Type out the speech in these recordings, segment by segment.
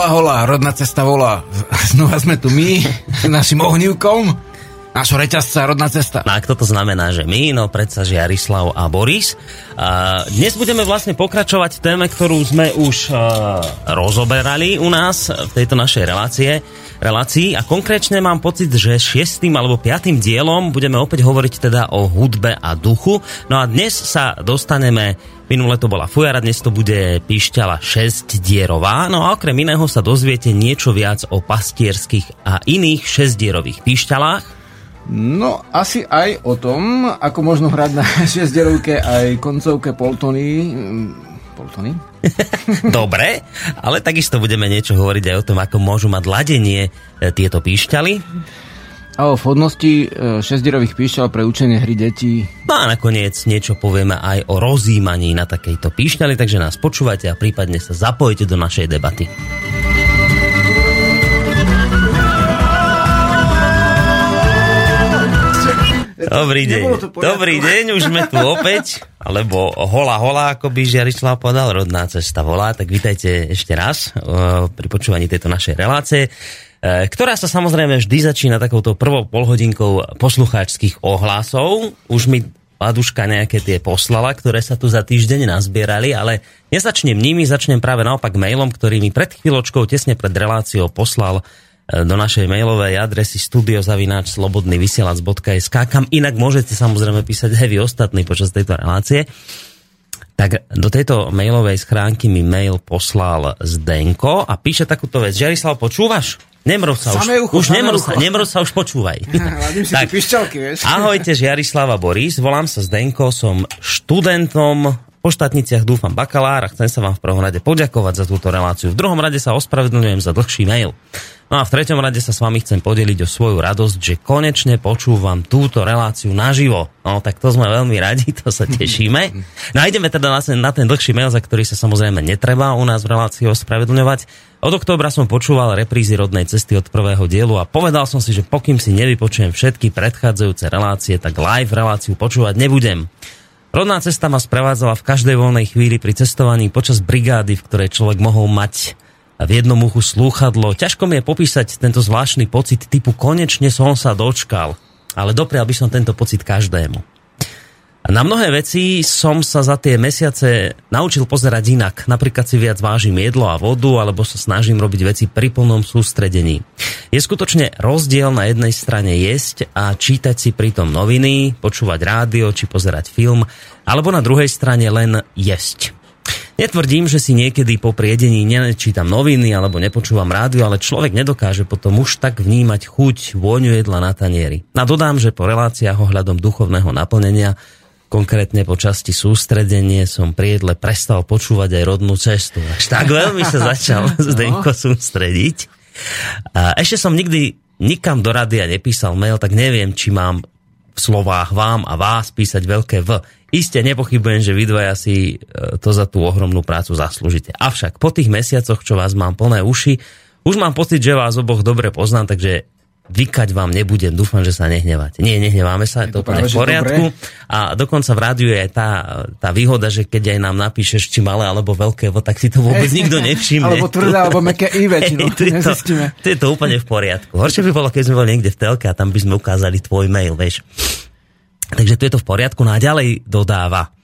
Hola, hola, rodná cesta volá. Znova sme tu my, našim ohnívkom. Našo reťazca, rodná cesta. No a kto to znamená, že my? No predsa Jarislav a Boris. A dnes budeme vlastne pokračovať v téme, ktorú sme už uh, rozoberali u nás v tejto našej relácie, relácii a konkrétne mám pocit, že šiestým alebo piatým dielom budeme opäť hovoriť teda o hudbe a duchu. No a dnes sa dostaneme Minule to bola fujara, dnes to bude píšťala 6 dierová. No a okrem iného sa dozviete niečo viac o pastierských a iných 6 dierových píšťalách. No, asi aj o tom, ako možno hrať na 6 dierovke aj koncovke poltony. Poltony? Dobre, ale takisto budeme niečo hovoriť aj o tom, ako môžu mať ladenie e, tieto píšťaly a o vhodnosti e, šesťdierových píšťal pre učenie hry detí. No a nakoniec niečo povieme aj o rozímaní na takejto píšťali, takže nás počúvajte a prípadne sa zapojite do našej debaty. Dobrý deň. Dobrý deň, už sme tu opäť. Alebo hola hola, ako by Žiarislav povedal, rodná cesta volá. Tak vítajte ešte raz uh, pri počúvaní tejto našej relácie. E, ktorá sa samozrejme vždy začína takouto prvou polhodinkou poslucháčských ohlasov. Už mi Paduška nejaké tie poslala, ktoré sa tu za týždeň nazbierali, ale nezačnem nimi, začnem práve naopak mailom, ktorý mi pred chvíľočkou tesne pred reláciou poslal e, do našej mailovej adresy studiozavináč.slobodnyvysielac.sk kam inak môžete samozrejme písať aj vy ostatní počas tejto relácie. Tak do tejto mailovej schránky mi mail poslal Zdenko a píše takúto vec. Žiarislav, počúvaš? Nemrov sa už, ucho, už nemrov sa, nemrov sa už počúvaj. tak, pišťalky. Ahojte, Žiarislava Boris, volám sa Zdenko, som študentom po štátniciach dúfam bakalár a chcem sa vám v prvom rade poďakovať za túto reláciu. V druhom rade sa ospravedlňujem za dlhší mail. No a v treťom rade sa s vami chcem podeliť o svoju radosť, že konečne počúvam túto reláciu naživo. No tak to sme veľmi radi, to sa tešíme. No a ideme teda na ten, na ten dlhší mail, za ktorý sa samozrejme netreba u nás v relácii ospravedlňovať. Od októbra som počúval reprízy rodnej cesty od prvého dielu a povedal som si, že pokým si nevypočujem všetky predchádzajúce relácie, tak live reláciu počúvať nebudem. Rodná cesta ma sprevádzala v každej voľnej chvíli pri cestovaní počas brigády, v ktorej človek mohol mať v jednom uchu slúchadlo. Ťažko mi je popísať tento zvláštny pocit typu konečne som sa dočkal, ale doprial by som tento pocit každému. Na mnohé veci som sa za tie mesiace naučil pozerať inak. Napríklad si viac vážim jedlo a vodu, alebo sa snažím robiť veci pri plnom sústredení. Je skutočne rozdiel na jednej strane jesť a čítať si pritom noviny, počúvať rádio či pozerať film, alebo na druhej strane len jesť. Netvrdím, že si niekedy po priedení nečítam noviny alebo nepočúvam rádio, ale človek nedokáže potom už tak vnímať chuť, vôňu jedla na tanieri. A dodám, že po reláciách ohľadom duchovného naplnenia konkrétne po časti sústredenie som pri jedle prestal počúvať aj rodnú cestu. Až tak veľmi sa začal no. Zdenko sústrediť. A ešte som nikdy nikam do a nepísal mail, tak neviem, či mám v slovách vám a vás písať veľké V. Isté nepochybujem, že vy dvaja si e, to za tú ohromnú prácu zaslúžite. Avšak po tých mesiacoch, čo vás mám plné uši, už mám pocit, že vás oboch dobre poznám, takže vykať vám nebudem, dúfam, že sa nehnevate. Nie, nehneváme sa, je to úplne v poriadku. A dokonca v rádiu je tá, tá výhoda, že keď aj nám napíšeš, či malé alebo veľké, tak si to vôbec nikto nevšimne. alebo tvrdé, alebo meké i väčšinu, to, to je to úplne v poriadku. Horšie by bolo, keď sme boli niekde v telke a tam by sme ukázali tvoj mail, vieš. Takže tu je to v poriadku. No a ďalej dodáva.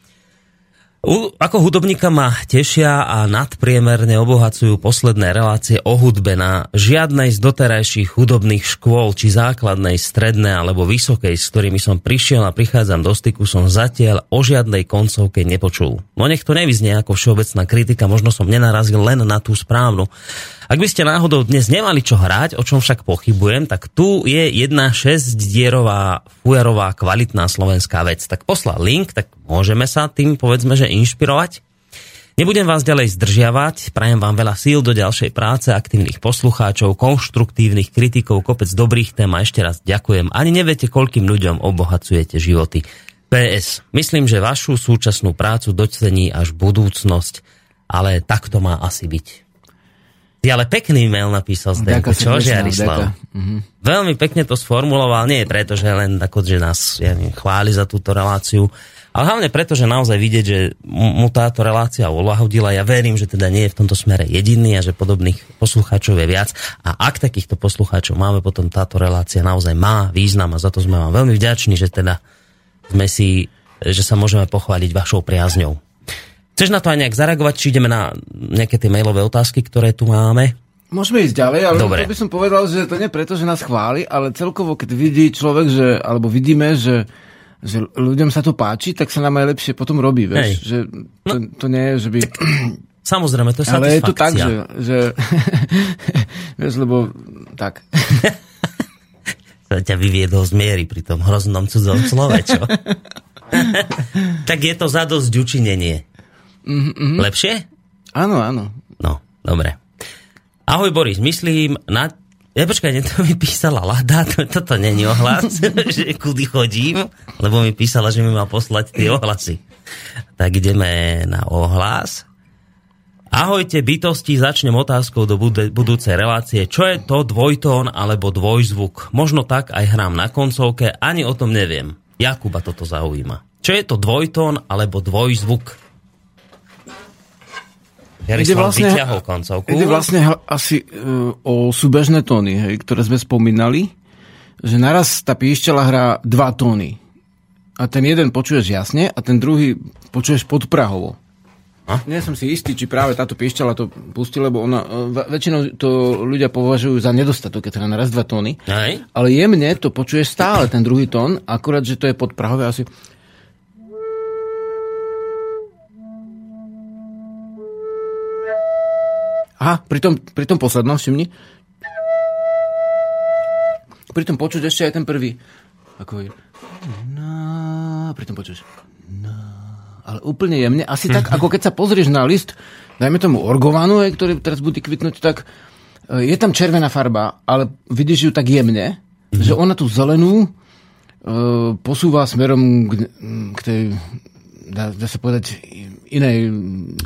Ako hudobníka ma tešia a nadpriemerne obohacujú posledné relácie o hudbe na žiadnej z doterajších hudobných škôl, či základnej, strednej alebo vysokej, s ktorými som prišiel a prichádzam do styku, som zatiaľ o žiadnej koncovke nepočul. No nech to nevyznie ako všeobecná kritika, možno som nenarazil len na tú správnu. Ak by ste náhodou dnes nemali čo hrať, o čom však pochybujem, tak tu je jedna 6-dierová, fujarová, kvalitná slovenská vec. Tak poslal link, tak môžeme sa tým, povedzme, že inšpirovať. Nebudem vás ďalej zdržiavať, prajem vám veľa síl do ďalšej práce, aktívnych poslucháčov, konštruktívnych kritikov, kopec dobrých tém a ešte raz ďakujem. Ani neviete, koľkým ľuďom obohacujete životy. PS. Myslím, že vašu súčasnú prácu docení až budúcnosť, ale tak to má asi byť. Ty ale pekný mail napísal Zdenko, čo Žiarislav? Mm-hmm. Veľmi pekne to sformuloval, nie preto, že len ako, že nás ja neviem, chváli za túto reláciu, Ale hlavne preto, že naozaj vidieť, že mu táto relácia uľahodila. Ja verím, že teda nie je v tomto smere jediný a že podobných poslucháčov je viac. A ak takýchto poslucháčov máme, potom táto relácia naozaj má význam a za to sme vám veľmi vďační, že teda sme si, že sa môžeme pochváliť vašou priazňou. Chceš na to aj nejak zareagovať, či ideme na nejaké tie mailové otázky, ktoré tu máme? Môžeme ísť ďalej, ale Dobre. to by som povedal, že to nie preto, že nás chváli, ale celkovo, keď vidí človek, že, alebo vidíme, že že ľuďom sa to páči, tak sa nám aj lepšie potom robí, vieš? Hej. Že to, to nie je, že by... Samozrejme, to je Ale je to tak, že... že vieš, lebo tak. Sa ťa vyviedol z miery pri tom hroznom cudzom slove, čo? tak je to za dosť učinenie. Mm-hmm. Lepšie? Áno, áno. No, dobre. Ahoj Boris, myslím na... Ja počkaj, to mi písala Lada, to, toto není ohlas, že kudy chodím, lebo mi písala, že mi má poslať tie ohlasy. Tak ideme na ohlas. Ahojte bytosti, začnem otázkou do budúcej relácie. Čo je to dvojtón alebo dvojzvuk? Možno tak aj hrám na koncovke, ani o tom neviem. Jakuba toto zaujíma. Čo je to dvojtón alebo dvojzvuk? Jaroslav vlastne, vyťahol koncovku. Ide vlastne asi uh, o súbežné tóny, hej, ktoré sme spomínali, že naraz tá píšťala hrá dva tóny. A ten jeden počuješ jasne a ten druhý počuješ podprahovo. A? Nie som si istý, či práve táto píšťala to pustí, lebo ona, ve- väčšinou to ľudia považujú za nedostatok, keď hrá naraz dva tóny. Hej. Ale jemne to počuješ stále, ten druhý tón, akurát, že to je podprahové asi. Aha, pri tom, pri tom poslednom, všimni. Pri tom počuť ešte aj ten prvý. Ako je. No, pri tom počuješ. No, ale úplne jemne. Asi tak, ako keď sa pozrieš na list, dajme tomu orgovanu, ktorý teraz bude kvitnúť, tak e, je tam červená farba, ale vidíš ju tak jemne, že ona tú zelenú e, posúva smerom k, k tej, dá, dá sa povedať, inej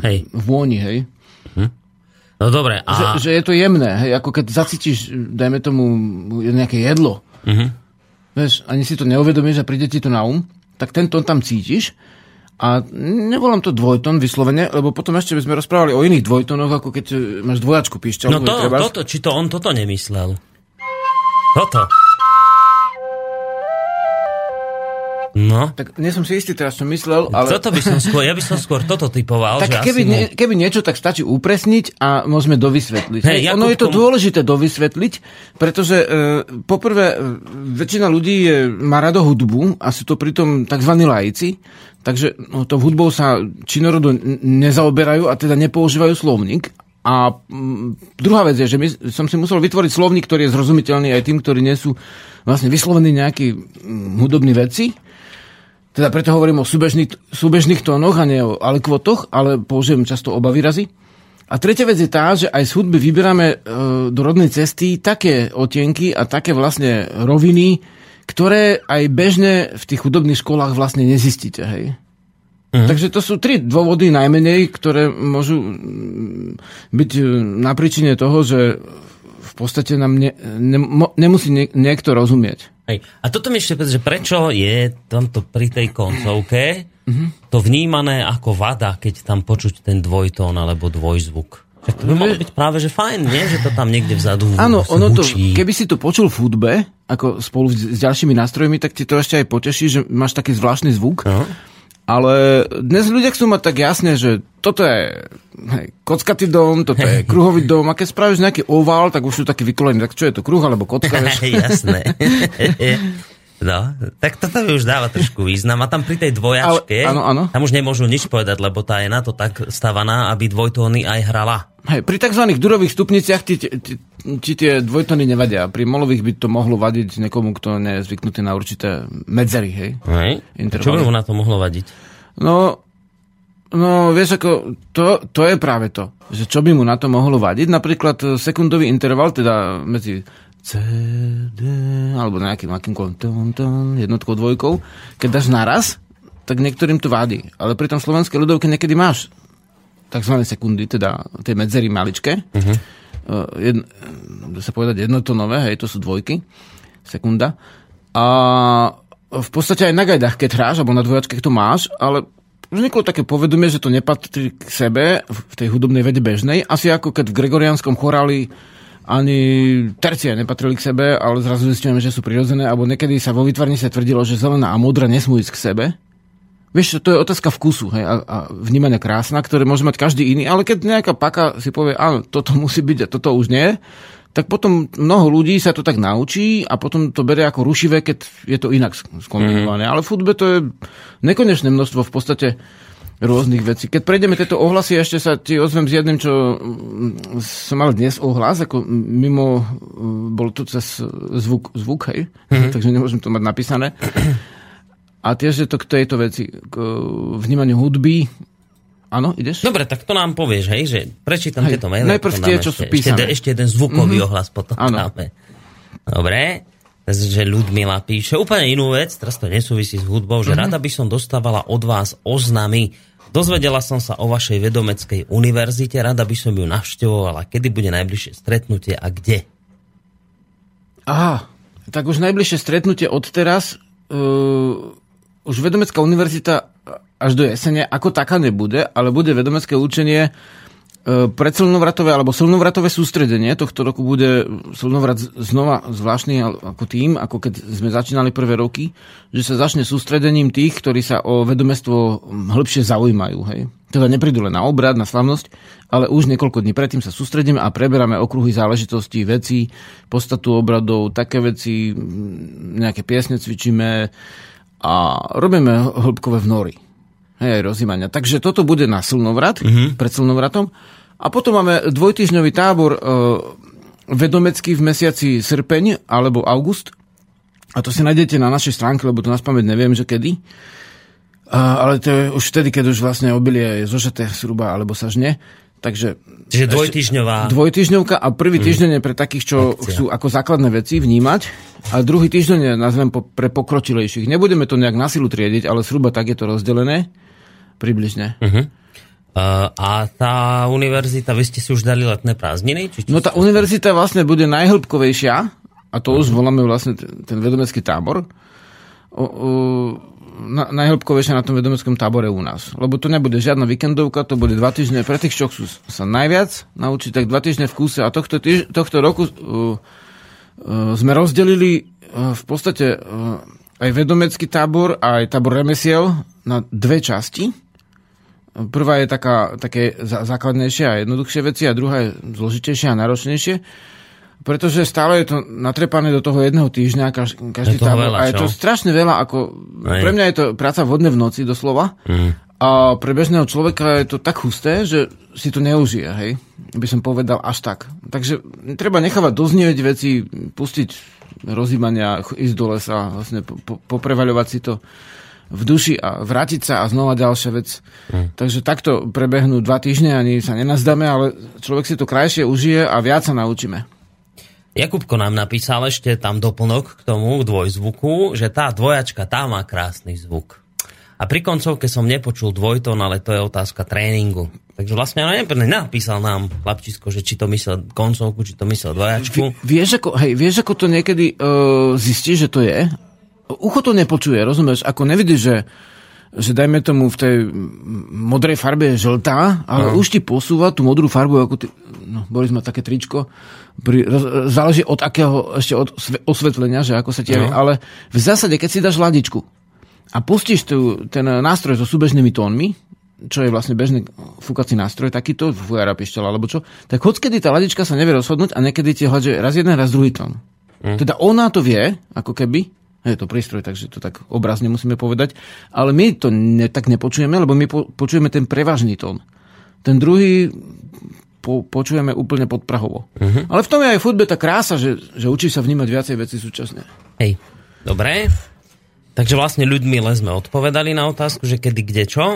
Hej. vôni, hej. No dobre, a... Že, že je to jemné, hej, ako keď zacítiš, dajme tomu, nejaké jedlo. Mhm. Vieš, ani si to neuvedomíš a príde ti to na um, tak ten tón tam cítiš a nevolám to dvojtón vyslovene, lebo potom ešte by sme rozprávali o iných dvojtónoch, ako keď e, máš dvojačku píšťalu. No to, toto, či to on toto nemyslel. Toto. No, Tak nie som si istý teraz, čo myslel, ale... toto by som skôr, ja by som skôr toto typoval, že Tak keby, asi nie, keby niečo, tak stačí upresniť a môžeme dovysvetliť. Hej, ono je to Jakubkom- dôležité dovysvetliť, pretože e, poprvé e, väčšina ľudí je, má rado hudbu a sú to pritom tzv. laici, takže no, to hudbou sa činorodo nezaoberajú a teda nepoužívajú slovník. A mm, druhá vec je, že my, som si musel vytvoriť slovník, ktorý je zrozumiteľný aj tým, ktorí nie sú vlastne vyslovení nejakí mm, hudobní veci. Teda preto hovorím o súbežných, súbežných tónoch a nie o alikvotoch, ale použijem často oba výrazy. A tretia vec je tá, že aj z hudby vyberáme e, do rodnej cesty také otienky a také vlastne roviny, ktoré aj bežne v tých hudobných školách vlastne nezistíte. Hej? Mhm. Takže to sú tri dôvody najmenej, ktoré môžu byť e, na príčine toho, že v podstate nám ne, ne, nemusí nie, niekto rozumieť. Hej. A toto mi ešte povedz, že prečo je tamto pri tej koncovke to vnímané ako vada, keď tam počuť ten dvojtón alebo dvojzvuk? Však to by malo byť práve, že fajn, nie? Že to tam niekde vzadu Áno, ono to, hučí. keby si to počul v hudbe, ako spolu s s ďalšími nástrojmi, tak ti to ešte aj poteší, že máš taký zvláštny zvuk. No. Ale dnes ľudia chcú mať tak jasne, že toto je hej, kockatý dom, toto je kruhový dom a keď spravíš nejaký ovál, tak už sú taký vykolený. Tak čo je to, kruh alebo kocka? Jasné. No, tak toto mi už dáva trošku význam. A tam pri tej dvojačke, Ale- áno, áno. tam už nemôžu nič povedať, lebo tá je na to tak stavaná, aby dvojtóny aj hrala. Hej, pri tzv. durových stupniciach ti, ti, ti, ti tie dvojtony nevadia. Pri molových by to mohlo vadiť niekomu, kto nie je zvyknutý na určité medzery. Hej? Hej? Intervaly. Čo by mu na to mohlo vadiť? No, no vieš, ako, to, to je práve to, že čo by mu na to mohlo vadiť. Napríklad e, sekundový interval, teda medzi C, D, alebo nejakým akýmkoľvek jednotkou, dvojkou, keď dáš naraz, tak niektorým to vadí. Ale pri tom slovenskej ľudovke niekedy máš tzv. sekundy, teda tie medzery maličké. Uh-huh. Jedn, dá sa povedať jednotonové, hej, to sú dvojky, sekunda. A v podstate aj na gajdách, keď hráš, alebo na dvojačke, to máš, ale vzniklo také povedomie, že to nepatrí k sebe v tej hudobnej vede bežnej. Asi ako keď v gregorianskom choráli ani tercie nepatrili k sebe, ale zrazu zistíme, že sú prirodzené, alebo niekedy sa vo vytvarni sa tvrdilo, že zelená a modrá nesmú ísť k sebe. Vieš, to je otázka vkusu hej, a, a vnímania krásna, ktoré môže mať každý iný, ale keď nejaká paka si povie, áno, toto musí byť a toto už nie, tak potom mnoho ľudí sa to tak naučí a potom to berie ako rušivé, keď je to inak skombinované. Mm. Ale v futbe to je nekonečné množstvo v podstate rôznych vecí. Keď prejdeme tieto ohlasy, ešte sa ti ozvem s jedným, čo mm, som mal dnes ohlas, ako mimo, mm, bol to cez zvuk, zvuk hej, mm-hmm. takže nemôžem to mať napísané. A tiež je to k tejto veci, k vnímaniu hudby, Áno, ideš? Dobre, tak to nám povieš, hej, že prečítam hej, tieto maily. Najprv tie, čo sú písané. Ešte, ešte jeden zvukový mm-hmm. ohlas potom Áno. dáme. Dobre, že Ľudmila píše úplne inú vec, teraz to nesúvisí s hudbou, že mm-hmm. rada by som dostávala od vás oznamy. Dozvedela som sa o vašej vedomeckej univerzite, rada by som ju navštevovala. Kedy bude najbližšie stretnutie a kde? Aha, tak už najbližšie stretnutie od teraz. Uh, už Vedomecká univerzita až do jesene ako taká nebude, ale bude vedomecké učenie e, pre silnovratové alebo silnovratové sústredenie. Tohto roku bude silnovrat znova zvláštny ako tým, ako keď sme začínali prvé roky, že sa začne sústredením tých, ktorí sa o vedomestvo hĺbšie zaujímajú. Hej. Teda neprídu len na obrad, na slavnosť, ale už niekoľko dní predtým sa sústredíme a preberáme okruhy záležitostí, veci, podstatu obradov, také veci, nejaké piesne cvičíme a robíme hĺbkové vnory hej, rozímania. Takže toto bude na slnovrat, mm-hmm. pred slnovratom. A potom máme dvojtyžňový tábor e, vedomecký v mesiaci srpeň alebo august. A to si nájdete na našej stránke, lebo to nás pamäť neviem, že kedy. A, ale to je už vtedy, keď už vlastne obilie je zožaté zhruba alebo sa žne. Takže Čiže dvojtyžňová. Dvojtyžňovka a prvý mm. týždeň je pre takých, čo Akcia. chcú ako základné veci vnímať a druhý týždeň je, nazvem, pre pokročilejších. Nebudeme to nejak na silu triediť, ale zhruba tak je to rozdelené. Približne. Uh-huh. Uh, a tá univerzita, vy ste si už dali letné prázdniny? Či no tá univerzita vlastne bude najhlbkovejšia a to uh-huh. už mhm. voláme vlastne ten, ten vedomecký tábor. O, o, na, najhlbkovejšia na tom vedomeckom tábore u nás. Lebo to nebude žiadna víkendovka, to bude dva týždne. Pre tých, čo chcú sa najviac naučiť, tak dva týždne v kúse. A tohto, týž, tohto roku uh, uh, sme rozdelili uh, v podstate uh, aj vedomecký tábor, aj tábor remesiel na dve časti Prvá je taká, také základnejšie a jednoduchšie veci a druhá je zložitejšie a náročnejšie. Pretože stále je to natrepané do toho jedného týždňa, každý, každý tábor. Veľa, a je to strašne veľa, ako... Aj. Pre mňa je to práca vodne v noci, doslova. Mm. A pre bežného človeka je to tak husté, že si to neužije, hej? By som povedal až tak. Takže treba nechávať doznieť veci, pustiť rozímania, ísť do lesa, vlastne poprevaľovať si to v duši a vrátiť sa a znova ďalšia vec. Hmm. Takže takto prebehnú dva týždne, ani sa nenazdáme, ale človek si to krajšie užije a viac sa naučíme. Jakubko nám napísal ešte tam doplnok k tomu, k dvojzvuku, že tá dvojačka, tá má krásny zvuk. A pri koncovke som nepočul dvojtón, ale to je otázka tréningu. Takže vlastne no, napísal nám chlapčisko, že či to myslel koncovku, či to myslel dvojačku. V, vieš, ako, hej, vieš, ako to niekedy uh, zistíš, že to je? Ucho to nepočuje, rozumieš? Ako nevidíš, že, že dajme tomu v tej modrej farbe je žltá, ale no. už ti posúva tú modrú farbu, ako ty, no, Boris má také tričko, pri, záleží od akého, ešte od osvetlenia, že ako sa ti no. ale v zásade, keď si dáš ladičku a pustíš tu, ten nástroj so súbežnými tónmi, čo je vlastne bežný fúkací nástroj, takýto, fujara pišťala, alebo čo, tak kedy tá ladička sa nevie rozhodnúť a niekedy ti hľadže raz jeden, raz druhý tón. Mm. Teda ona to vie, ako keby, je to prístroj, takže to tak obrazne musíme povedať. Ale my to ne, tak nepočujeme, lebo my po, počujeme ten prevažný tón. Ten druhý po, počujeme úplne podprahovo. Uh-huh. Ale v tom je aj v futbe tá krása, že, že učí sa vnímať viacej veci súčasne. Hej, dobre. Takže vlastne ľuďmi sme odpovedali na otázku, že kedy, kde, čo.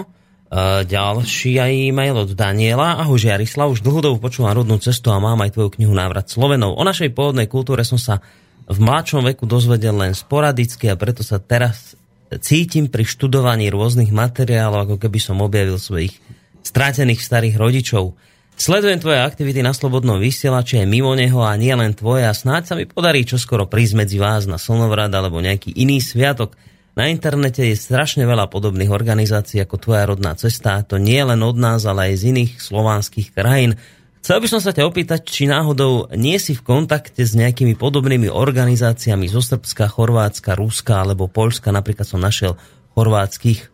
Uh, ďalší aj e-mail od Daniela. Ahoj, Jarislav, už dlhodobo počúvam rodnú cestu a mám aj tvoju knihu Návrat Slovenov. O našej pôvodnej kultúre som sa v mladšom veku dozvedel len sporadicky a preto sa teraz cítim pri študovaní rôznych materiálov, ako keby som objavil svojich strátených starých rodičov. Sledujem tvoje aktivity na Slobodnom vysielači aj mimo neho a nie len tvoje a snáď sa mi podarí čoskoro prísť medzi vás na Slnovrad alebo nejaký iný sviatok. Na internete je strašne veľa podobných organizácií ako Tvoja rodná cesta. To nie len od nás, ale aj z iných slovanských krajín. Chcel by som sa ťa opýtať, či náhodou nie si v kontakte s nejakými podobnými organizáciami zo Srbska, Chorvátska, Ruska alebo Polska. Napríklad som našiel chorvátskych.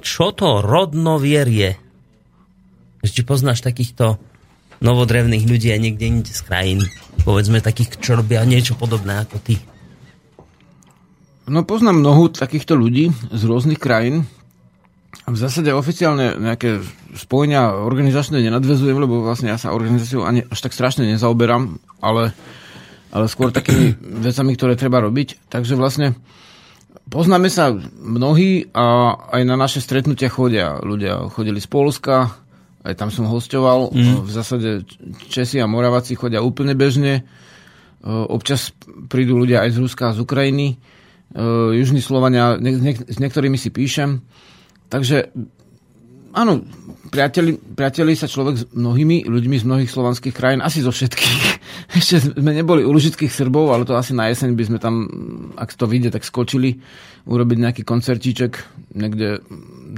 Čo to rodnovier je? Či poznáš takýchto novodrevných ľudí aj niekde inde z krajín? Povedzme takých, čo robia niečo podobné ako ty. No poznám mnohu takýchto ľudí z rôznych krajín. V zásade oficiálne nejaké spojenia organizačné nenadvezujem, lebo vlastne ja sa organizáciou ani až tak strašne nezaoberám, ale, ale skôr takými vecami, ktoré treba robiť. Takže vlastne poznáme sa mnohí a aj na naše stretnutia chodia ľudia. Chodili z Polska, aj tam som hostoval. Mm. V zásade Česi a Moraváci chodia úplne bežne. Občas prídu ľudia aj z Ruska a z Ukrajiny. Uh, Južní Slovania, s niektorými si píšem. Takže áno, priateli, priateli sa človek s mnohými ľuďmi z mnohých slovanských krajín, asi zo všetkých. Ešte sme neboli u Lužických Srbov, ale to asi na jeseň by sme tam, ak to vyjde, tak skočili urobiť nejaký koncertíček niekde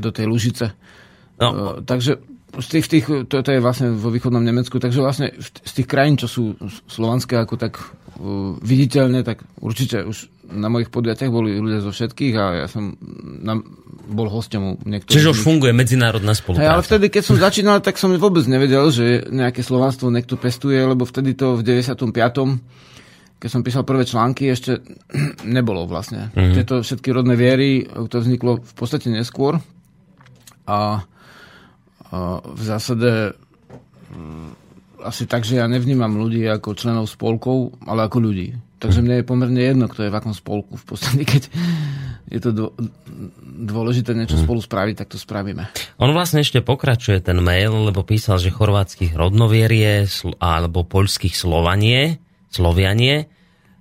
do tej Lužice. No. Uh, takže z tých, tých, to, to je vlastne vo východnom Nemecku, takže vlastne z tých krajín, čo sú slovanské ako tak viditeľne, tak určite už na mojich podujatiach boli ľudia zo všetkých a ja som na, bol hostom niektorých. Čiže už funguje medzinárodná spolupráca. Hey, ale vtedy, keď som začínal, tak som vôbec nevedel, že nejaké slovanstvo niekto pestuje, lebo vtedy to v 95 keď som písal prvé články, ešte nebolo vlastne. Mm-hmm. Tieto všetky rodné viery, to vzniklo v podstate neskôr. A v zásade mm, asi tak, že ja nevnímam ľudí ako členov spolkov, ale ako ľudí. Takže mne je pomerne jedno, kto je v akom spolku. V podstate, keď je to dôležité niečo spolu spraviť, tak to spravíme. On vlastne ešte pokračuje ten mail, lebo písal, že chorvátskych rodnovierie alebo poľských slovanie, slovianie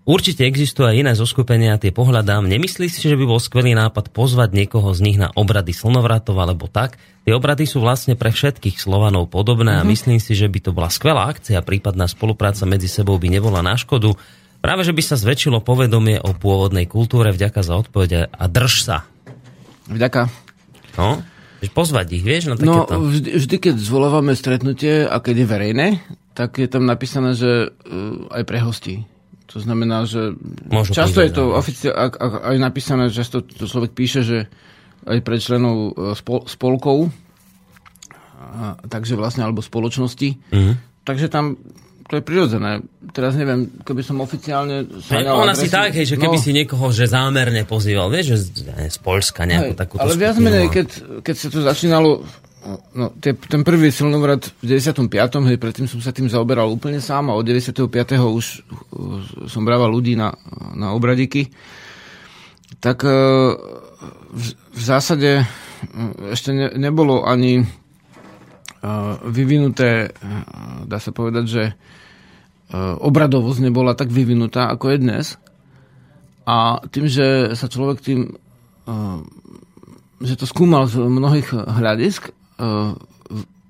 Určite existujú aj iné zoskupenia, tie pohľadám. Nemyslíš si, že by bol skvelý nápad pozvať niekoho z nich na obrady slnovratov alebo tak? Tie obrady sú vlastne pre všetkých Slovanov podobné mm-hmm. a mhm. myslím si, že by to bola skvelá akcia, prípadná spolupráca medzi sebou by nebola na škodu. Práve, že by sa zväčšilo povedomie o pôvodnej kultúre. Vďaka za odpovede a drž sa. Vďaka. No, pozvať ich, vieš, na takéto? No, vždy, vždy, keď zvolávame stretnutie a keď je verejné, tak je tam napísané, že uh, aj pre hostí. To znamená, že Môžu často je to ofici- ak, ak, aj napísané, že to, človek píše, že aj pre členov e, spol- spolkov, a, takže vlastne, alebo spoločnosti. Mm-hmm. Takže tam to je prirodzené. Teraz neviem, keby som oficiálne... Hey, ona si tak, hej, že keby no, si niekoho že zámerne pozýval, vieš, že z, z Polska nejakú takúto Ale viac menej, keď, keď sa to začínalo No, ten prvý silnovrat v 95. Hej, predtým som sa tým zaoberal úplne sám a od 95. už som brával ľudí na, na obradiky. Tak uh, v, v zásade uh, ešte ne, nebolo ani uh, vyvinuté, uh, dá sa povedať, že obradovosť nebola tak vyvinutá, ako je dnes. A tým, že sa človek tým že to skúmal z mnohých hľadisk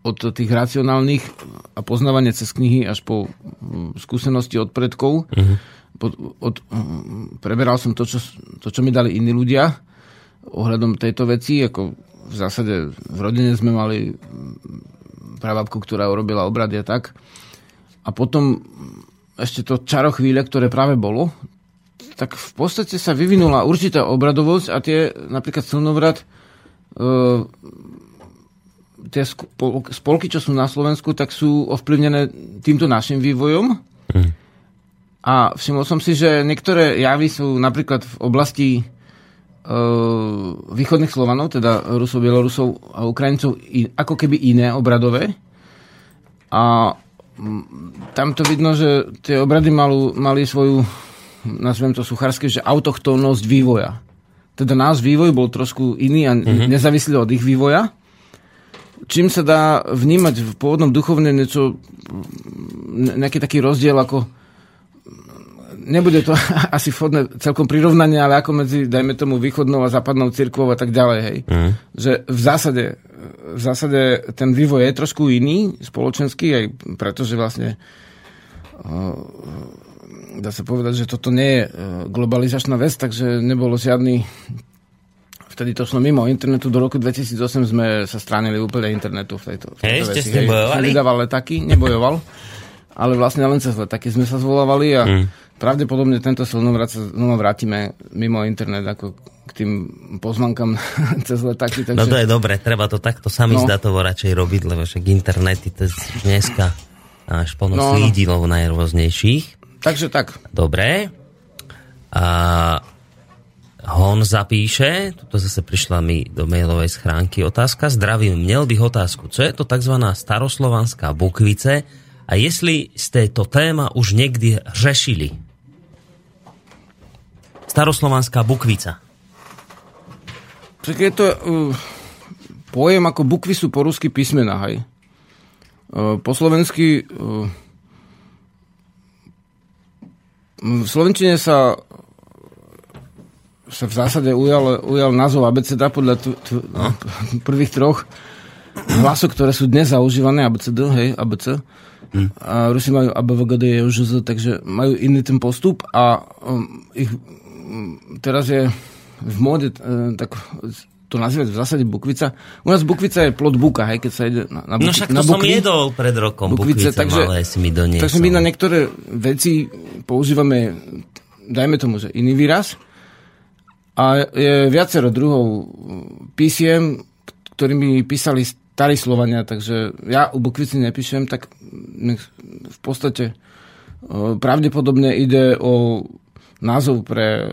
od tých racionálnych a poznávania cez knihy až po mm, skúsenosti od predkov. Uh-huh. Pod, od, mm, preberal som to čo, to, čo mi dali iní ľudia ohľadom tejto veci. Ako v zásade v rodine sme mali pravabku, ktorá urobila obrady a tak. A potom ešte to čaro chvíle, ktoré práve bolo, tak v podstate sa vyvinula určitá obradovosť a tie napríklad slnovrat uh, tie spolky, čo sú na Slovensku, tak sú ovplyvnené týmto našim vývojom. Mm. A všimol som si, že niektoré javy sú napríklad v oblasti e, východných Slovanov, teda Rusov, Bielorusov a Ukrajincov, i, ako keby iné obradové. A tam to vidno, že tie obrady malu, mali svoju, nazviem to suchárske, že autochtónnosť vývoja. Teda náš vývoj bol trošku iný a mm-hmm. nezávislý od ich vývoja čím sa dá vnímať v pôvodnom duchovne niečo, nejaký taký rozdiel ako nebude to asi vhodné celkom prirovnanie, ale ako medzi, dajme tomu, východnou a západnou cirkvou a tak ďalej, hej. Mm. Že v zásade, v zásade ten vývoj je trošku iný, spoločenský, aj preto, že vlastne dá sa povedať, že toto nie je globalizačná vec, takže nebolo žiadny vtedy to šlo mimo internetu, do roku 2008 sme sa stránili úplne internetu v tejto, v tejto Hej, ste veci. s tým bojovali? Vydával letáky, nebojoval, ale vlastne len cez letáky sme sa zvolávali a Mm. pravdepodobne tento sa znova vrátime mimo internet ako k tým pozvankám cez letáky. Takže... No to je dobre, treba to takto sami No. zdatovo radšej robiť, lebo však internety to dneska až plno No, no. slídilov najrôznejších. takže tak. Dobre. A Hon zapíše, tuto zase prišla mi do mailovej schránky otázka. Zdravím, měl bych otázku. Co je to tzv. staroslovanská bukvice a jestli ste to téma už niekdy řešili? Staroslovanská bukvica. Tak je to uh, pojem ako bukvy sú po rusky písmena, hej. Uh, po slovensky uh, v slovenčine sa sa v zásade ujal, ujal názov abeceda podľa t- t- no. prvých troch hlasov, ktoré sú dnes zaužívané, ABCD, hej, ABC. Hmm. A Rusi majú ABVGD, JZ, takže majú iný ten postup a um, ich um, teraz je v móde uh, tak to nazývať v zásade bukvica. U nás bukvica je plod buka, hej, keď sa ide na, na, No buky, však na to som jedol pred rokom. Bukvice, Bukvice, takže- malé si mi doniesol. Takže my na niektoré veci používame, dajme tomu, že iný výraz. A je viacero druhov písiem, ktorými písali starí Slovania, takže ja u Bukvici nepíšem, tak v podstate e, pravdepodobne ide o názov pre e,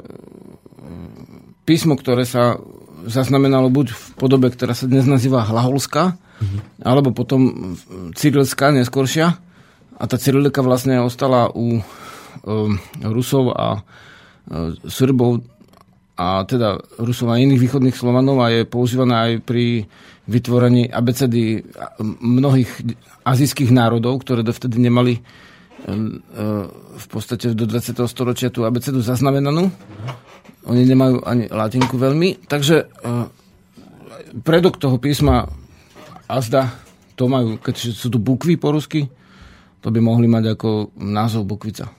písmo, ktoré sa zaznamenalo buď v podobe, ktorá sa dnes nazýva Hlaholská, alebo potom Cyrilská, neskôršia. A tá Cyrilika vlastne ostala u um, Rusov a uh, Srbov a teda Rusov a iných východných Slovanov a je používaná aj pri vytvorení abecedy mnohých azijských národov, ktoré dovtedy nemali um, uh, v podstate do 20. storočia tú abecedu zaznamenanú. Oni nemajú ani latinku veľmi, takže uh, predok toho písma Azda, to majú, keď sú tu bukvy po rusky, to by mohli mať ako názov bukvica.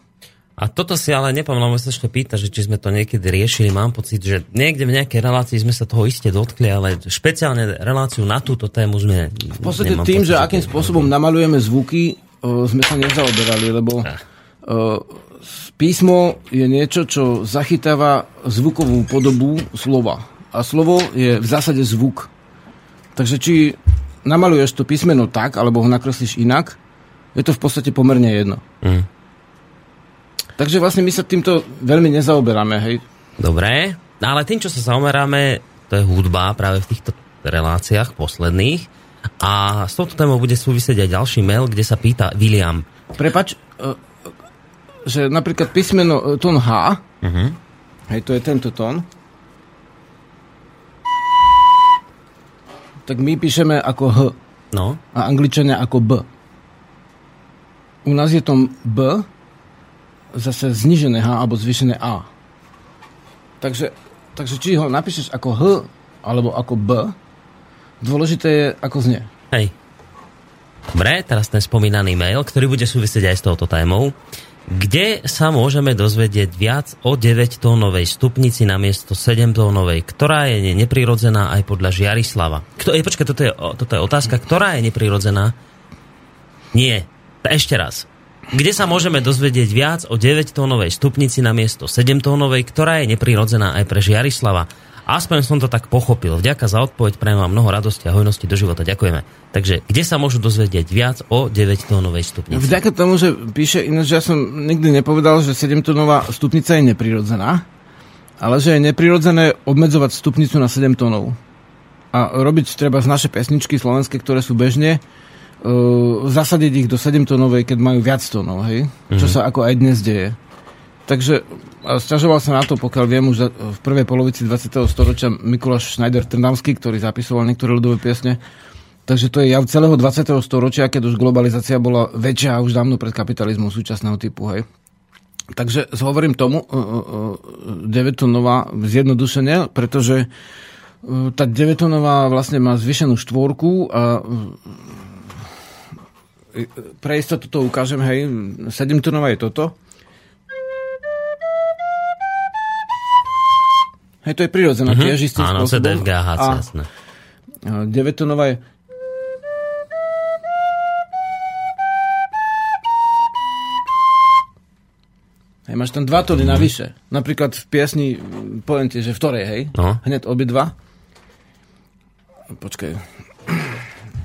A toto si ale nepamätám, sa ešte pýta, že či sme to niekedy riešili. Mám pocit, že niekde v nejakej relácii sme sa toho iste dotkli, ale špeciálne reláciu na túto tému sme... V podstate tým, že akým spôsobom namalujeme zvuky, o, sme sa nezaoberali, lebo s- písmo je niečo, čo zachytáva zvukovú podobu slova. A slovo je v zásade zvuk. Takže či namaluješ to písmeno tak, alebo ho nakreslíš inak, je to v podstate pomerne jedno. Mm. Takže vlastne my sa týmto veľmi nezaoberáme, hej. Dobre, no ale tým, čo sa zaomeráme, to je hudba práve v týchto reláciách posledných. A s touto témou bude súvisieť aj ďalší mail, kde sa pýta William. Prepač, e, že napríklad písmeno, e, tón H, Uh-huh. hej, to je tento tón, tak my píšeme ako H No, a angličania ako B. U nás je tom B zase znižené H alebo zvýšené A. Takže, takže či ho napíšeš ako H alebo ako B, dôležité je ako znie. hej. Dobre, teraz ten spomínaný mail, ktorý bude súvisieť aj s touto témou. Kde sa môžeme dozvedieť viac o 9-tónovej stupnici namiesto 7-tónovej, ktorá je neprirodzená aj podľa Žiarislava? Kto, je, počkaj, toto je, toto je otázka, ktorá je neprirodzená? Nie. Ešte raz. Kde sa môžeme dozvedieť viac o 9-tónovej stupnici namiesto 7-tónovej, ktorá je neprirodzená aj pre Žiarislava? Aspoň som to tak pochopil. Vďaka za odpoveď, prajem vám mnoho radosti a hojnosti do života. Ďakujeme. Takže kde sa môžu dozvedieť viac o 9-tónovej stupnici? Vďaka tomu, že píše, ináč ja som nikdy nepovedal, že 7-tónová stupnica je neprirodzená, ale že je neprirodzené obmedzovať stupnicu na 7 tónov. A robiť treba z naše pesničky slovenské, ktoré sú bežne, zasadiť ich do 7 tónovej, keď majú viac tónov, hej? Čo sa ako aj dnes deje. Takže sťažoval sa na to, pokiaľ viem, už v prvej polovici 20. storočia Mikuláš Schneider Trnavský, ktorý zapisoval niektoré ľudové piesne. Takže to je jav celého 20. storočia, keď už globalizácia bola väčšia už dávno pred kapitalizmom súčasného typu, hej. Takže hovorím tomu, uh, uh, 9-tónová zjednodušenie, pretože tá 9-tónová vlastne má zvyšenú štvorku a pre istotu to ukážem, hej, 7-tónová je toto. Hej, to je prirodzená Mhm. tiež istým Áno, spôsobom. CDFG, HC, jasné. a devetónová je... Hej, máš tam dva tóny navyše. Napríklad v piesni, mm, poviem ti, že v ktorej, hej? No. Hneď obidva. Počkaj.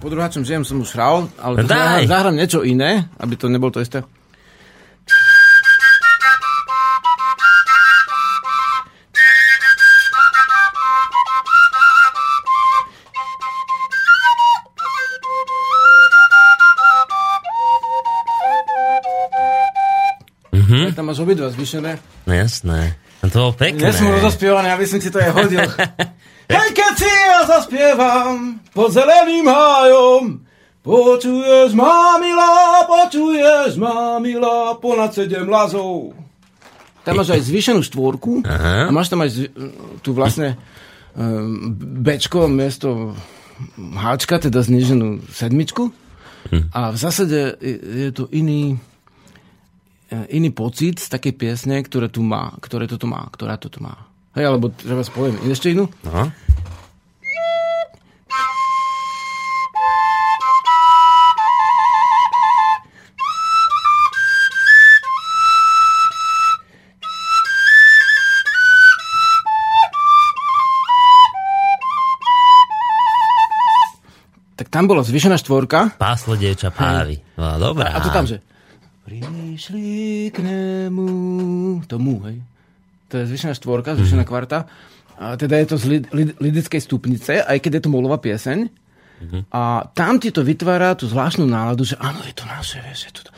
Po druháčom žijem som už hral, ale daj. zahrám, niečo iné, aby to nebolo to isté. Mhm. Tam máš obidva zvyšené. No jasné. To bolo pekné. Ja som rozospievaný, aby som ti to aj hodil. Hej, keď si ja zaspievam pod zeleným hájom, počuješ ma, milá, počuješ ma, milá, ponad sedem lazov. Tam máš aj zvýšenú štvorku Aha. a máš tam aj zv- tu vlastne um, Bčko miesto háčka, teda zniženú sedmičku. A v zásade je, to iný, e, iný pocit z takej piesne, ktoré tu má, ktoré toto má, ktorá toto má. Hej, alebo treba spoviem ešte inú. No. Tam bola zvyšená štvorka Páslo dievča pávy. No, dobrá. a to tam, že prišli k nemu, to mu, hej. To je zvyšená štvorka, zvyšená Mhm. kvarta. A teda je to z lid, lid, lidickej stupnice, aj keď je to molová pieseň. Mhm. A tam ti to vytvára tú zvláštnu náladu, že áno, je to naše, vieš, je to...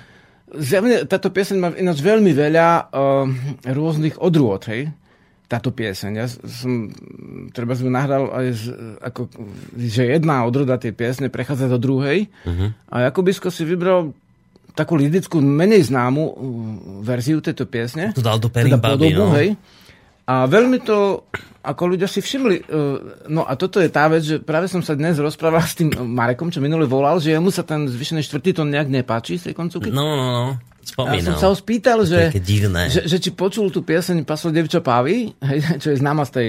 Zjavne, táto pieseň má ináč veľmi veľa uh, rôznych odrôd, hej táto pieseň. Ja som, treba sme nahral aj z, ako, že jedna odroda tej piesne prechádza do druhej uh-huh. a Jakubisko si vybral takú lidickú, menej známu uh, verziu tejto piesne. To dal do teda podobu, no. hej. A veľmi to, ako ľudia si všimli, uh, no a toto je tá vec, že práve som sa dnes rozprával s tým Marekom, čo minule volal, že jemu sa ten zvyšený štvrtý tón nejak nepáči z tej koncovky. No, no, no. A ja som Spomínal. sa ho spýtal, že, divné. že, že či počul tú pieseň Paslo devča Pávy, čo je známa z tej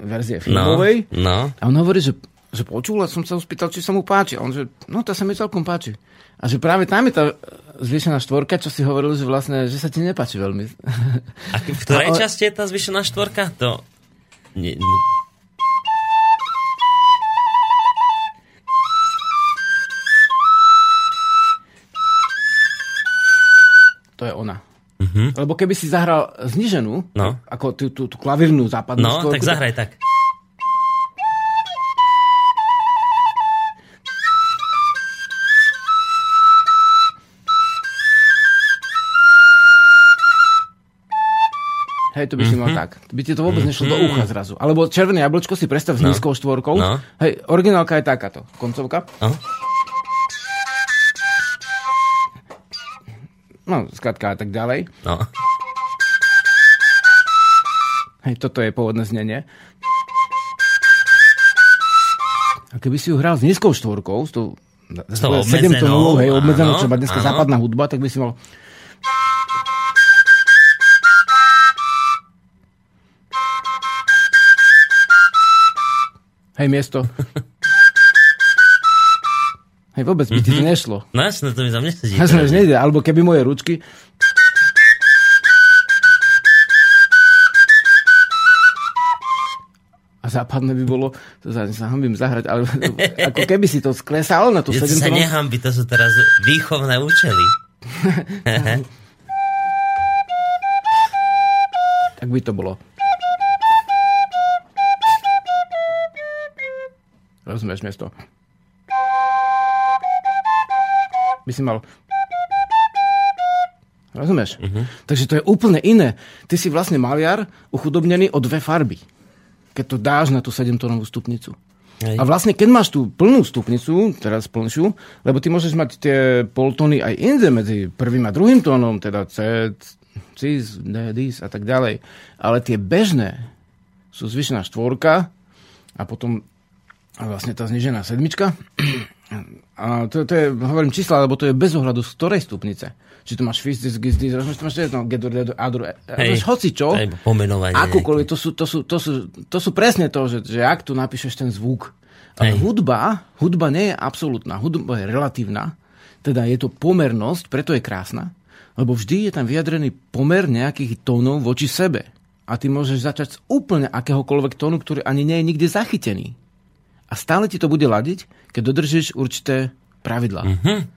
verzie filmovej. No, no. A on hovorí, že, že počul a som sa ho spýtal, či sa mu páči. A on že, no to sa mi celkom páči. A že práve tam je tá zvýšená štvorka, čo si hovoril, že vlastne, že sa ti nepáči veľmi. A v ktorej časti je tá zvyšená štvorka? To... Nie, To je ona. Mhm. Lebo keby si zahral zniženú, No. ako tú, tú, tú klavírnu západnú No, štvorku, tak zahraj tak. Hej, to by si mal tak. By ti to vôbec nešlo do ucha zrazu. Alebo červené jablčko si predstav s Mhm. No. nízkou štvorkou. No. Hej, originálka je takáto. Koncovka. No. No, skratka a tak ďalej. No. Hej, toto je pôvodné znenie. A keby si ju hral s nízkou štvorkou, s tou S tou sedemtónovou, obmedzenou, hej, obmedzenou, čo má dneska áno. západná hudba, tak by si mal... Hej, miesto. Hej, vôbec by ti to nešlo. No jasné, to mi tam nesedí. Ja som už nejde. Alebo keby moje ručky... A západné by bolo, to sa, sa hambím zahrať, ale ako keby si to sklesal na tú to sa nehambi, to sú teraz výchovné účely. Tak by to bolo. Rozumieš miesto? By si mal... Rozumieš? Uh-huh. Takže to je úplne iné. Ty si vlastne maliar uchudobnený o dve farby. Keď to dáš na tú 7-tónovú stupnicu. Hej. A vlastne, keď máš tú plnú stupnicu, teraz plnšiu, lebo ty môžeš mať tie poltóny aj inde medzi prvým a druhým tónom, teda C, cis, D, dis a tak ďalej. Ale tie bežné sú zvyšená štvorka a potom vlastne tá znižená sedmička. A to, to je, hovorím čísla, lebo to je bez ohľadu z ktorej stupnice. Či to máš fyzisk, gizdis, rozumieš, to máš jedno, gedur, gedur, adur, hoci čo, pomenovanie akúkoľvek, to sú, to, sú, to, sú, to sú presne to, že, že ak tu napíšeš ten zvuk. Ale Hej. hudba, hudba nie je absolútna, hudba je relatívna, teda je to pomernosť, preto je krásna, lebo vždy je tam vyjadrený pomer nejakých tónov voči sebe. A ty môžeš začať z úplne akéhokoľvek tónu, ktorý ani nie je nikde zachytený. A stále ti to bude ladiť, keď dodržíš určité pravidlá. Mhm.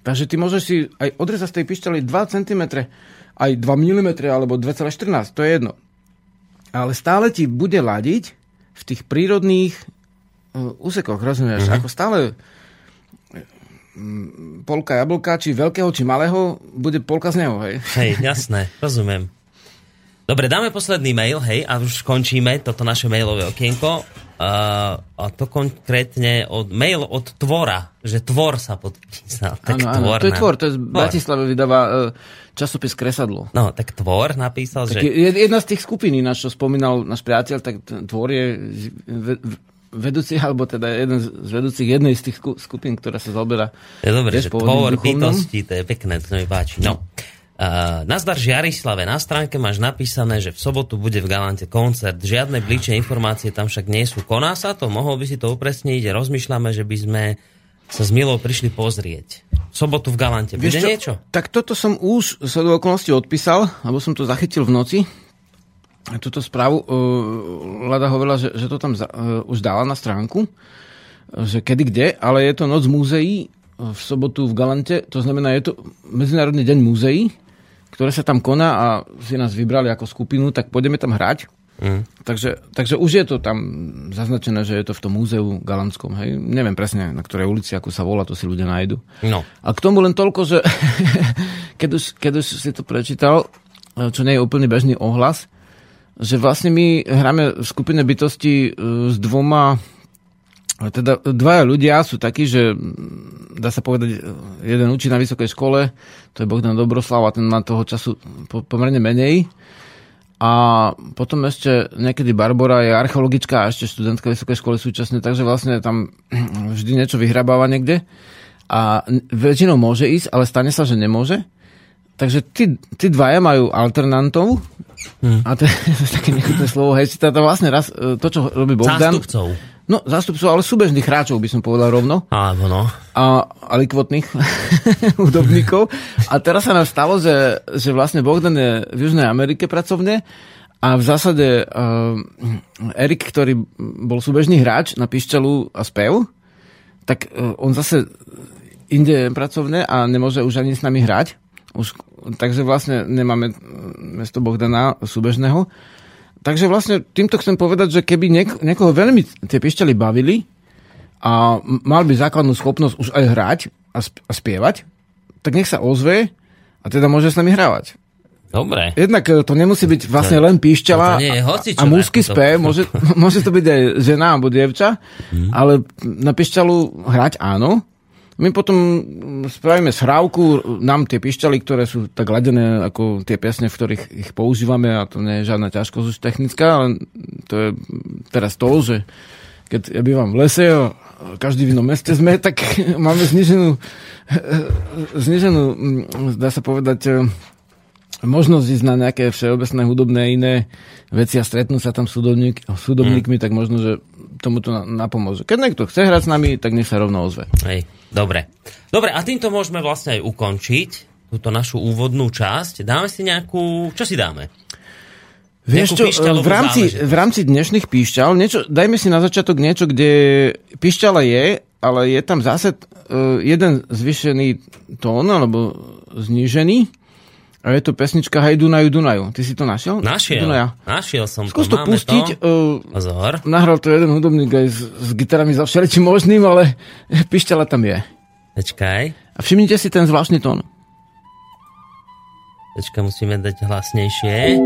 Takže ty môžeš si aj odrezať z tej pištole 2 cm, aj 2 mm alebo 2,14, to je jedno. Ale stále ti bude ladiť v tých prírodných uh, úsekoch, rozumieš? Mhm. Ako stále mm, polka jablka, či veľkého, či malého, bude polka z neho, hej? Hej, jasné, rozumiem. Dobre, dáme posledný mail, hej, a už skončíme toto naše mailové okienko. Uh, a to konkrétne od, mail od Tvora, že Tvor sa podpísal. Tak áno, tvor to je tvor, to je z Bratislave vydáva uh, časopis Kresadlo. No, tak Tvor napísal, Tak že... je- jedna z tých skupín, ináč, čo spomínal náš priateľ, tak tvor je vedúci, alebo teda jeden z vedúcich jednej z tých sku- skupín, ktorá sa zaoberá Je dobré, že tvor duchovnom. bytosti, to je pekné, to mi páči. No. Nazdar Žiarislave, na stránke máš napísané, že v sobotu bude v Galante koncert. Žiadne bličie informácie tam však nie sú. Koná sa to? Mohol by si to upresniť? Rozmýšľame, že by sme sa s Milou prišli pozrieť. V sobotu v Galante. Bude Vieš čo? niečo? Tak toto som už sa do okolností odpísal, lebo som to zachytil v noci. A Túto správu uh, Lada hovorila, že, že to tam za, uh, už dala na stránku, že kedy kde, ale je to noc múzeí uh, v sobotu v Galante, to znamená, je to Medzinárodný deň múzeí, ktoré sa tam koná a si nás vybrali ako skupinu, tak pôjdeme tam hrať. Mm. Takže, takže už je to tam zaznačené, že je to v tom múzeu Galantskom. Hej? Neviem presne, na ktorej ulici, ako sa volá, to si ľudia nájdu. No. A k tomu len toľko, že keď, už, keď už si to prečítal, čo nie je úplne bežný ohlas, že vlastne my hráme v skupine bytosti e, s dvoma teda dvaja ľudia sú takí, že mm, dá sa povedať, jeden učí na vysokej škole, to je Bogdan Dobroslav a ten má toho času po, pomerne menej. A potom ešte niekedy Barbara je archeologická a ešte študentka vysokej školy súčasne, takže vlastne tam vždy niečo vyhrabáva niekde. A väčšinou môže ísť, ale stane sa, že nemôže. Takže tí, tí dvaja majú alternantov. Hmm. A to je, to je také nechutné slovo. Hej, si to vlastne raz, e, to, čo robí Bogdan... Zástupcov. No, zástupcov, ale súbežných hráčov by som povedal rovno. Áno, no. A, a likvotných hudobníkov. A teraz sa nám stalo, že, že vlastne Bogdan je v Južnej Amerike pracovne a v zásade uh, Erik, ktorý bol súbežný hráč na pišťalu a spev, tak uh, on zase inde je pracovne a nemôže už ani s nami hrať. Už, takže vlastne nemáme uh, mesto Bohdana súbežného. Takže vlastne týmto chcem povedať, že keby niek- niekoho veľmi tie pišťaly bavili a mal by základnú schopnosť už aj hrať a, sp- a spievať, tak nech sa ozve a teda môže s nami hrávať. Dobre. Jednak e, to nemusí byť vlastne len píšťala a, mužský spev, môže, môže to byť aj žena alebo dievča, ale na píšťalu hrať áno. My potom mm, spravíme shrávku, nám tie pišťaly, ktoré sú tak ladené ako tie piesne, v ktorých ich používame a to nie je žiadna ťažkosť už technická, ale to je teraz to, že keď ja bývam v lese a každý v inom meste sme, tak máme zniženú, zniženú, mm, dá sa povedať, e, možnosť ísť na nejaké všeobecné hudobné iné veci a stretnúť sa tam s hudobník, s hudobníkmi, tak možno, že tomu to na- napomôže. Keď niekto chce hrať s nami, tak nech sa rovno ozve. Hej, dobre. Dobre, a týmto môžeme vlastne aj ukončiť túto našu úvodnú časť. Dáme si nejakú... Čo si dáme? Vieš čo, v rámci, v rámci dnešných píšťal, niečo, dajme si na začiatok niečo, kde píšťala je, ale je tam zase uh, jeden zvýšený tón, alebo znížený. A je to pesnička Hej Dunaju, Dunaju. Ty si to našiel? Našiel. Dunaja. Našiel som Skús to. Máme pustiť. To. Uh, Pozor. nahral to jeden hudobník aj s, s gitarami za všeličím možným, ale pišťala tam je. Počkaj. A všimnite si ten zvláštny tón. Počkaj, musíme dať hlasnejšie.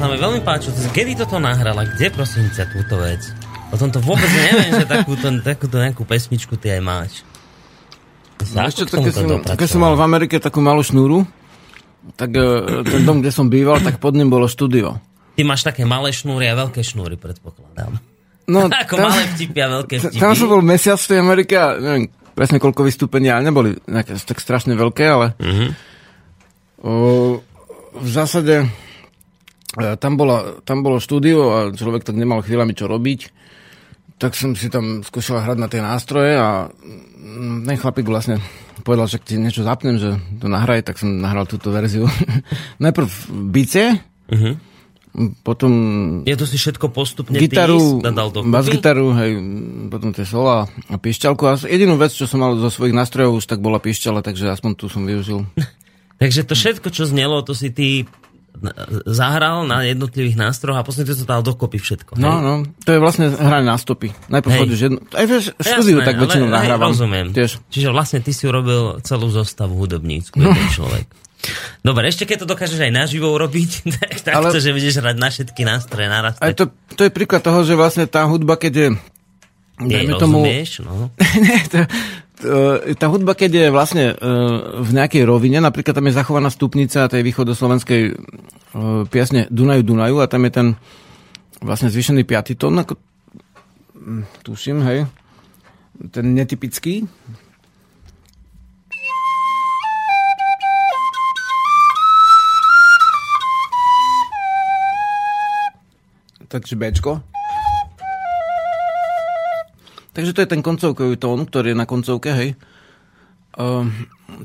Sa mi veľmi páčilo. Kedy toto nahrala? Kde, prosím ťa, túto vec? O tomto vôbec neviem, že takúto, takúto nejakú pesničku ty aj máš. No, ešte to, keď, som, keď som mal v Amerike takú malú šnúru, tak e, ten dom, kde som býval, tak pod ním bolo štúdio. Ty máš také malé šnúry a veľké šnúry, predpokladám. No, Ako malé vtipy a veľké vtipy. Tam som bol mesiac v tej Amerike a neviem presne koľko vystúpenia, ale neboli nejaké tak strašne veľké, ale Mhm. o, v zásade tam, bola, tam bolo štúdio a človek tak nemal chvíľami čo robiť, tak som si tam skúšal hrať na tie nástroje a mm, ten chlapík vlastne povedal, že ti niečo zapnem, že to nahraj, tak som nahral túto verziu. Najprv bicie, Mhm. potom Je to si všetko postupne gitaru, ty dal do bas-gitaru, hej, potom tie sola a pišťalku. A jedinú vec, čo som mal zo svojich nástrojov, už tak bola pišťala, takže aspoň tu som využil. Takže to všetko, čo znelo, to si ty zahral na jednotlivých nástrojoch a ty to dal dokopy všetko. No, hej? no, to je vlastne hranie na stopy. Najprv Hej. chodíš jedno... Aj vieš, v štúdiu Jasné, tak väčšinou ale- hej, nahrávam. Rozumiem. Tiež. Čiže vlastne ty si urobil celú zostavu hudobnícku, jeden človek. Dobre, ešte keď to dokážeš aj naživo urobiť, tak, tak Ale- to, že budeš hrať na všetky nástroje naraz. Aj tak to, to je príklad toho, že vlastne tá hudba, keď je... jej Dajme tomu... rozumieš, no. To, to, tá hudba, keď je vlastne uh, v nejakej rovine, napríklad tam je zachovaná stupnica tej východoslovenskej uh, piesne Dunaju Dunaju a tam je ten vlastne zvýšený piatý tón, ako, mm, tuším, hej, ten netypický. Takže Bčko. Takže to je ten koncovkový tón, ktorý je na koncovke, hej. Uh,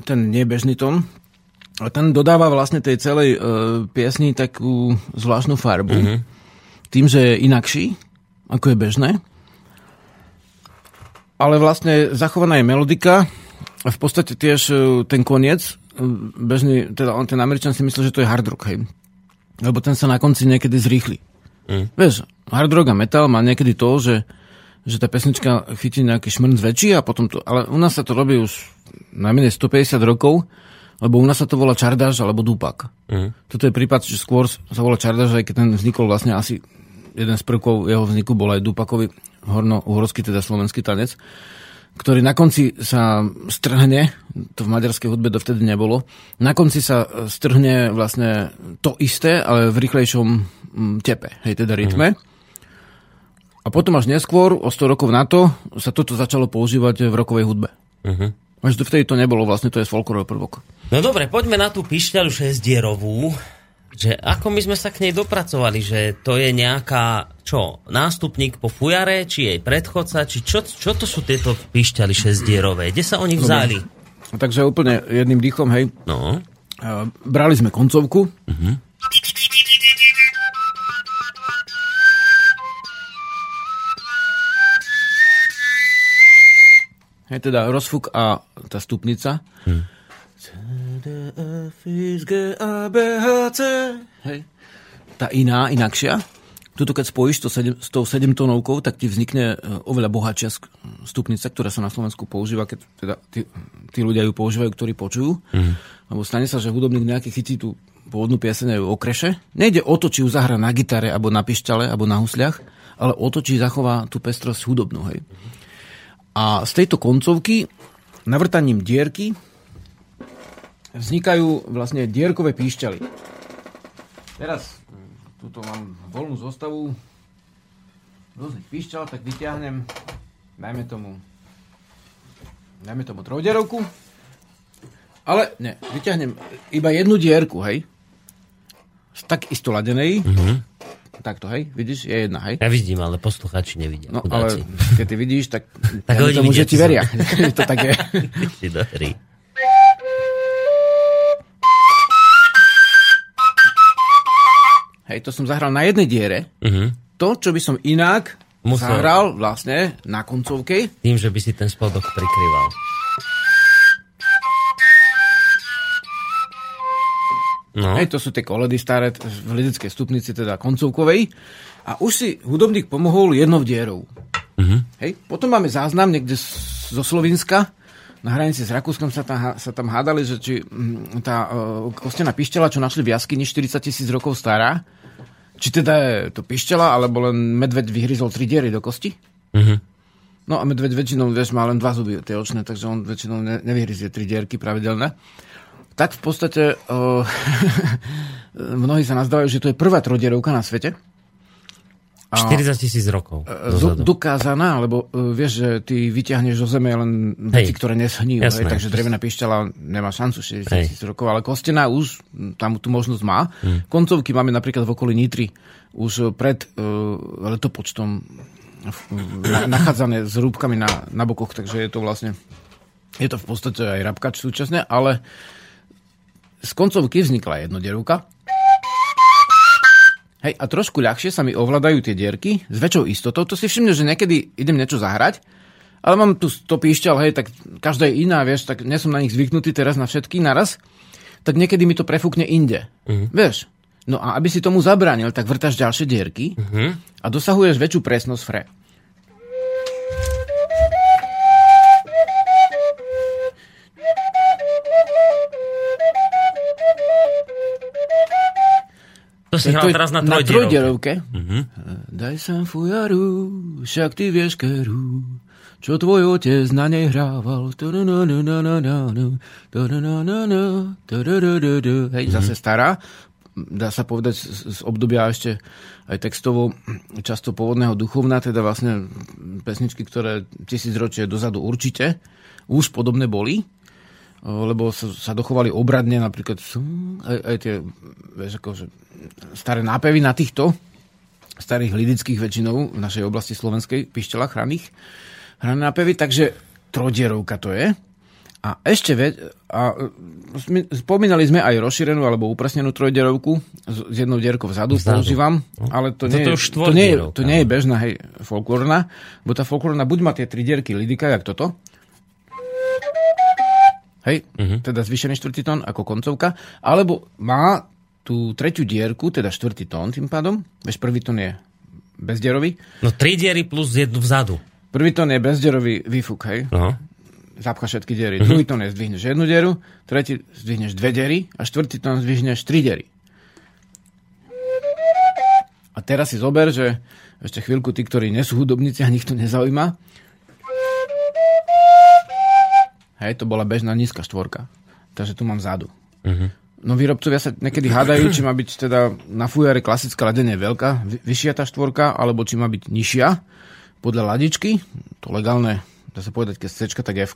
ten nebežný tón. A ten dodáva vlastne tej celej uh, piesni takú zvláštnu farbu. Mm-hmm. Tým, že je inakší, ako je bežné. Ale vlastne zachovaná je melodika a v podstate tiež uh, ten koniec, uh, bežný, teda on, ten Američan si myslí, že to je hard rock, hej. Lebo ten sa na konci niekedy zrýchli. Mm. Vieš, hard rock a metal má niekedy to, že, že tá pesnička chytí nejaký šmrnc väčší a potom to... Ale u nás sa to robí už najmenej 150 rokov, lebo u nás sa to volá čardáž alebo dupak. Mm. Toto je prípad, že skôr sa volá čardáž, aj keď ten vznikol vlastne asi jeden z prvkov jeho vzniku bol aj dupakový horno-uhorský, teda slovenský tanec, ktorý na konci sa strhne, to v maďarskej hudbe dovtedy nebolo, na konci sa strhne vlastne to isté, ale v rýchlejšom mm, tepe, hej, teda rytme. A potom až neskôr, o 100 rokov na to, sa toto začalo používať v rokovej hudbe. Mhm. Až vtedy to nebolo, vlastne to je folklorový prvok. No dobre, poďme na tú pišťalu šesdierovú. Že ako my sme sa k nej dopracovali, že to je nejaká, čo, nástupník po fujare, či jej predchodca, či čo, čo to sú tieto pišťaly šesdierové? Kde sa oni vzali? Takže úplne jedným dýchom, hej, No, brali sme koncovku. Hej, teda rozfuk a tá stupnica. C, D, F, I, G, A, B, H, C. Hej. Tá iná, inakšia. Tuto keď spojíš to sedem, s tou sedemtónovkou, tak ti vznikne e, oveľa bohatšia stupnica, ktorá sa na Slovensku používa, keď teda tí, tí ľudia ju používajú, ktorí počujú. Mm. Lebo stane sa, že hudobník nejaký chytí tú pôvodnú pieseň aj ju okreše. Nejde o to, či ju zahra na gitare, alebo na pišťale, alebo na husliach, ale o to, či zachová tú pestrosť hudobnú. Hej. A z tejto koncovky, navrtaním dierky, vznikajú vlastne dierkové píšťaly. Teraz mm, tuto mám voľnú zostavu rôznych píšťal, tak vyťahnem, dajme tomu, dajme tomu trojdierovku, ale ne, vyťahnem iba jednu dierku, hej, z tak isto ladenej, mm-hmm. Takto, hej, vidíš, je jedna, hej. ja vidím, ale posluchači nevidia. No chudáci. ale keď ty vidíš, tak, Tak ja oni tomu, že ti veria. to tak je. Si. Hej, to som zahral na jednej diere. Mhm. To, čo by som inak Musel. zahral vlastne na koncovke, Tým, že by si ten spodok prikryval. No, hej, to sú tie koledy staré v lidickej stupnici, teda koncovkovej. A už si hudobník pomohol jednou dierou. Mhm. Hej, potom máme záznam niekde z- zo Slovenska, na hranici s Rakúskom sa tam, sa tam hádali, že či mm, tá uh, kostená pištela, čo našli v jaskyni 40 tisíc rokov stará, či teda je to pištela, alebo len medveď vyhryzol tri diery do kosti. Mhm. No a medveď väčšinou, vieš, má len dva zuby, tie očné, takže on väčšinou ne, nevyhryzie tri dierky pravidelné. Tak v podstate uh, mnohí sa nazdávajú, že to je prvá trojdierovka na svete. A- 40 tisíc rokov Z- dozadu. dokázaná, lebo uh, vieš, že ty vyťahneš zo zeme len veci, ktoré neschníjú, Jasné. hej, takže drevená pišťala nemá šancu 60 Hej. tisíc rokov, ale kostená už tam tú možnosť má. Hm. Koncovky máme napríklad v okolí Nitry už pred uh, letopočtom na, nachádzané s rúbkami na, na bokoch, takže je to vlastne je to v podstate aj rabkač súčasne, ale z koncovky vznikla jednodierovka. Hej, a trošku ľahšie sa mi ovládajú tie dierky s väčšou istotou. To si všimne, že niekedy idem niečo zahrať, ale mám tu 100 píšťal, hej, tak každá je iná, vieš, tak nie som na nich zvyknutý teraz na všetky naraz, tak niekedy mi to prefúkne inde. Mhm. Vieš? No a aby si tomu zabránil, tak vrtaš ďalšie dierky Mhm. a dosahuješ väčšiu presnosť fre. To si hral teraz na na trojdierovke. trojdierovke. Daj sem fujaru, však ty vieš keru, čo tvoj otec na nej hrával. Hej, zase stará. Dá sa povedať z, obdobia ešte aj textovo často pôvodného duchovna, teda vlastne pesničky, ktoré tisícročie dozadu určite už podobné boli lebo sa, sa dochovali obradne, napríklad aj, aj tie vieš, akože, staré nápevy na týchto starých lidických väčšinou v našej oblasti slovenskej pištelách hraných, hrané nápevy, takže trojdierovka to je. A ešte ve, a spomínali sme aj rozšírenú alebo upresnenú trojdierovku s, jednou dierkou vzadu, Vzadu. používam, ale to nie, to je, to, nie, je- to nie je no. bežná hej, folklórna, bo tá folklórna buď má tie tri dierky lidika, jak toto, Hej, uh-huh. teda zvýšený štvrtý tón ako koncovka, alebo má tú tretiu dierku, teda štvrtý tón tým pádom. Vieš, prvý tón je bezdierový. No tri diery plus jednu vzadu. Prvý tón je bezdierový výfuk, hej. No. Zapcha všetky diery. Uh-huh. Druhý tón je zdvihneš jednu dieru, tretí zdvihneš dve diery a štvrtý tón zdvihneš tri diery. A teraz si zober, že ešte chvíľku tí, ktorí nie sú hudobníci a nikto nezaujíma, Hej, to bola bežná nízka štvorka. Takže tu mám vzadu. Mhm. No výrobcovia sa niekedy hádajú, či má byť teda na fujare klasická ladenie veľká, vy- vyššia tá štvorka, alebo či má byť nižšia podľa ladičky. To legálne, dá sa povedať, keď C, tak F.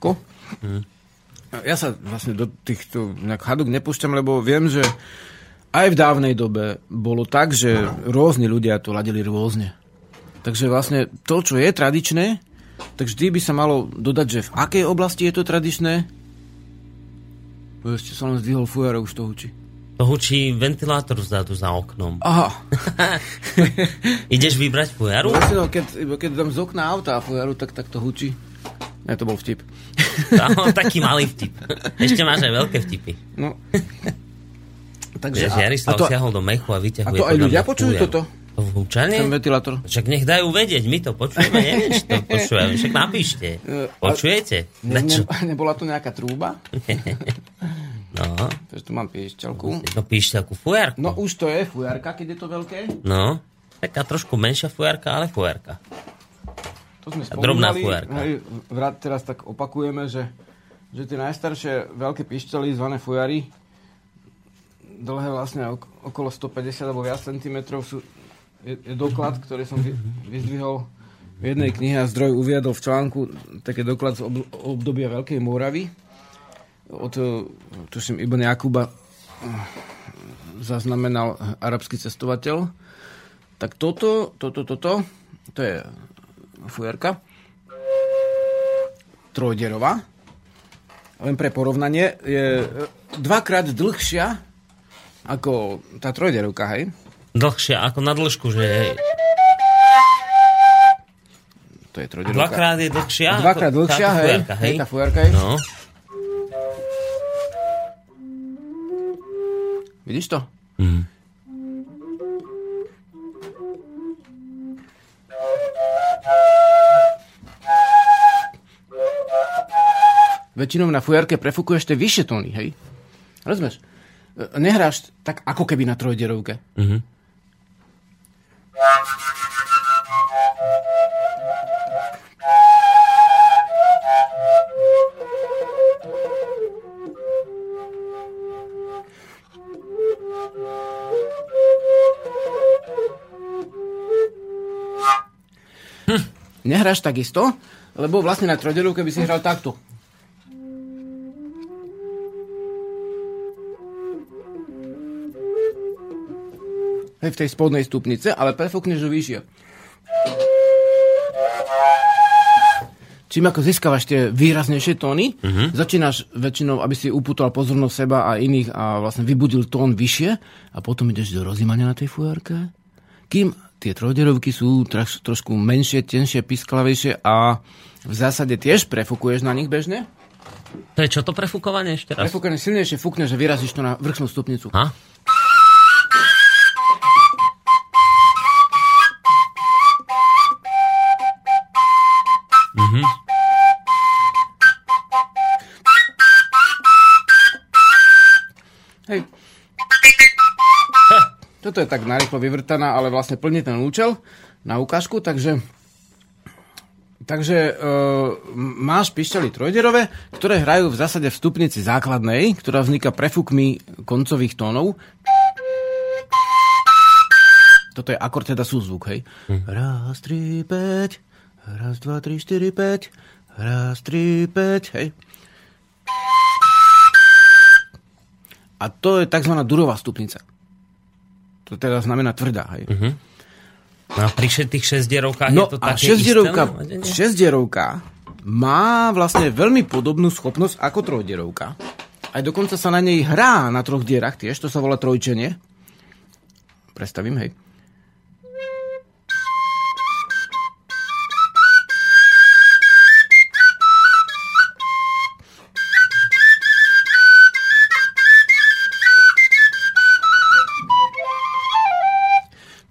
Ja sa vlastne do týchto nejak hadok nepúšťam, lebo viem, že aj v dávnej dobe bolo tak, že rôzni ľudia to ladili rôzne. Takže vlastne to, čo je tradičné, tak vždy by sa malo dodať, že v akej oblasti je to tradičné. Ešte som len zdvihol fujar už to hučí. To hučí ventilátor vzadu za oknom. Aha. Ideš vybrať fujaru? Vlastne, no, keď, keď dám z okna auta a fujaru, tak, tak to hučí. Ne, to bol vtip. No, taký malý vtip. Ešte máš aj veľké vtipy. No. Takže, Vieš, Jarislav a to, siahol do mechu a vyťahuje a to aj ľudia počujú toto? To húčanie? ten ventilátor. Však nech dajú vedieť, my to počujeme, neviem, či to počujeme. Však napíšte. E, Počujete? Ne, ne, nebola to nejaká trúba? No, Takže tu mám piešťalku. no píšťalku fujarku. No už to je fujarka, keď je to veľké. No, taká trošku menšia fujarka, ale fujarka. To sme A drobná spomínali. fujarka. Vrat teraz tak opakujeme, že, že tie najstaršie veľké pišťaly, zvané fujary, dlhé vlastne ok- okolo 150 alebo viac centimetrov sú, je, doklad, ktorý som vy, vyzdvihol v jednej knihe a zdroj uviedol v článku taký doklad z ob, obdobia Veľkej Moravy od, eh, tuším, Ibn Jakuba eh, zaznamenal arabský cestovateľ. Tak toto, toto, toto, to je fujarka. Trojdierová. Len pre porovnanie je e, dvakrát dlhšia ako tá trojdierovka, hej? Dlhšia, ako na dĺžku, že. To je trojdierovka. Dvakrát je dlhšia? Dvakrát dlhšia, hej? fujarka, hej? Tá fujarka, hej? No, Vidíš to? Mm. väčšinou na fujarke prefúkuješ tie vyššie tóny, hej? Rozumieš? E, Nehráš tak ako keby na trojdierovke. Mhm. Nehráš takisto, lebo vlastne na trojdierovke by si hral takto. Hej, v tej spodnej stupnice, ale prefúkneš ju vyššie. Čím ako získavaš tie výraznejšie tóny, uh-huh. začínaš väčšinou, aby si uputal pozornosť seba a iných a vlastne vybudil tón vyššie a potom ideš do rozímania na tej fujarke. Kým tie trojderovky sú troš, trošku menšie, tenšie, pisklavejšie a v zásade tiež prefúkuješ na nich bežne. To je čo to prefúkovanie ešte raz? Prefúkanie silnejšie fúkneš a vyrazíš to na vrchnú stupnicu. Ha? Toto je tak narýchlo vyvrtaná, ale vlastne plní ten účel na ukážku, takže Takže e, máš pišťaly trojderové, ktoré hrajú v zásade v stupnici základnej, ktorá vzniká prefúkmi koncových tónov. Toto je akord, teda súzvuk, hej. Raz, tri, päť, raz, dva, tri, štyri, päť, raz, tri, päť, hej. A to je tzv. durová stupnica. To teda znamená tvrdá, hej. No a pri tých šesťdierovkách No je to a také šesťdierovka, isté šesťdierovka má vlastne veľmi podobnú schopnosť ako trojdierovka. Aj dokonca sa na nej hrá na troch dierach tiež, to sa volá trojčenie. Predstavím, hej.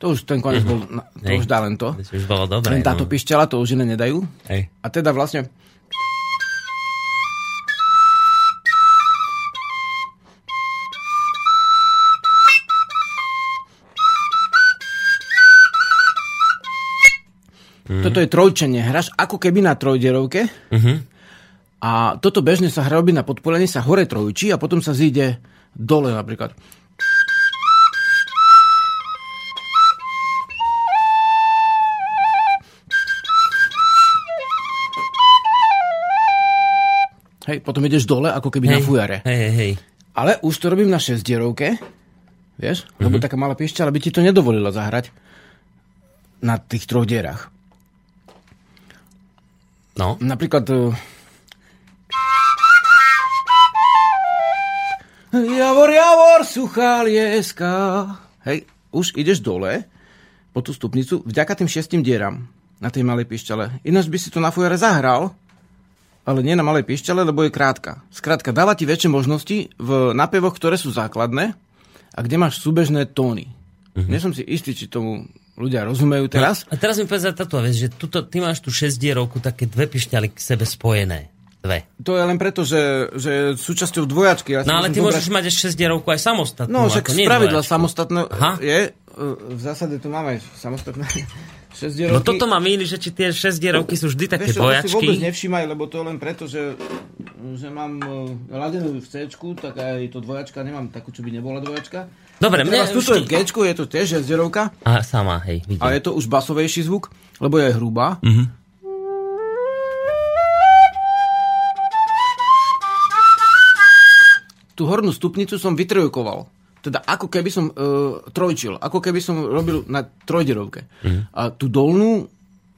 To už ten konec bol, to Hej. už dá len to. To už bolo dobré. Len táto no. pišťala, to už iné nedajú. Hej. A teda vlastne... Toto je trojčenie. Hráš ako keby na trojdierovke. A toto bežne sa hrá na podpolení, sa hore trojčí a potom sa zíde dole napríklad. Hej, potom ideš dole ako keby na fujare. Hej, hej, hej. Ale už to robím na šesťdierovke, vieš? Lebo Mhm. taká malá piešťala by ti to nedovolila zahrať na tých troch dierach. No. Napríklad... eh, Javor, javor, suchá lieska. Hej, už ideš dole po tú stupnicu vďaka tým šestim dieram na tej malej pišťale. Ináč by si to na fujare zahral, ale nie na malej pišťale, lebo je krátka. Skrátka, dáva ti väčšie možnosti v napevoch, ktoré sú základné a kde máš súbežné tóny. Nie som si istý, či tomu ľudia rozumejú teraz. A teraz mi povedz táto vec, že tuto, ty máš tu šesťdierovku, také dve pišťaly k sebe spojené. Dve. To je len preto, že, že súčasťou dvojačky. Ja No ale ty zobrať- môžeš mať ešte šesťdierovku aj samostatnú. No, však z pravidla samostatné Aha. je. V zásade tu máme samostatné šesť No toto ma míli, že či tie šesťdierovky sú vždy také Vieš to si vôbec nevšímaj, lebo to len preto, že, že mám e, ladenú v C, tak aj to dvojačka nemám takú, čo by nebola dvojačka. Dobre, Teraz mne tuto je v G, je to tiež šesťdierovka, A sama, hej, vidím. a je to už basovejší zvuk, lebo je hrubá. Mhm. tú hornú stupnicu som vytrojkoval. Teda ako keby som uh, trojčil, ako keby som robil na trojdierovke. A tú dolnú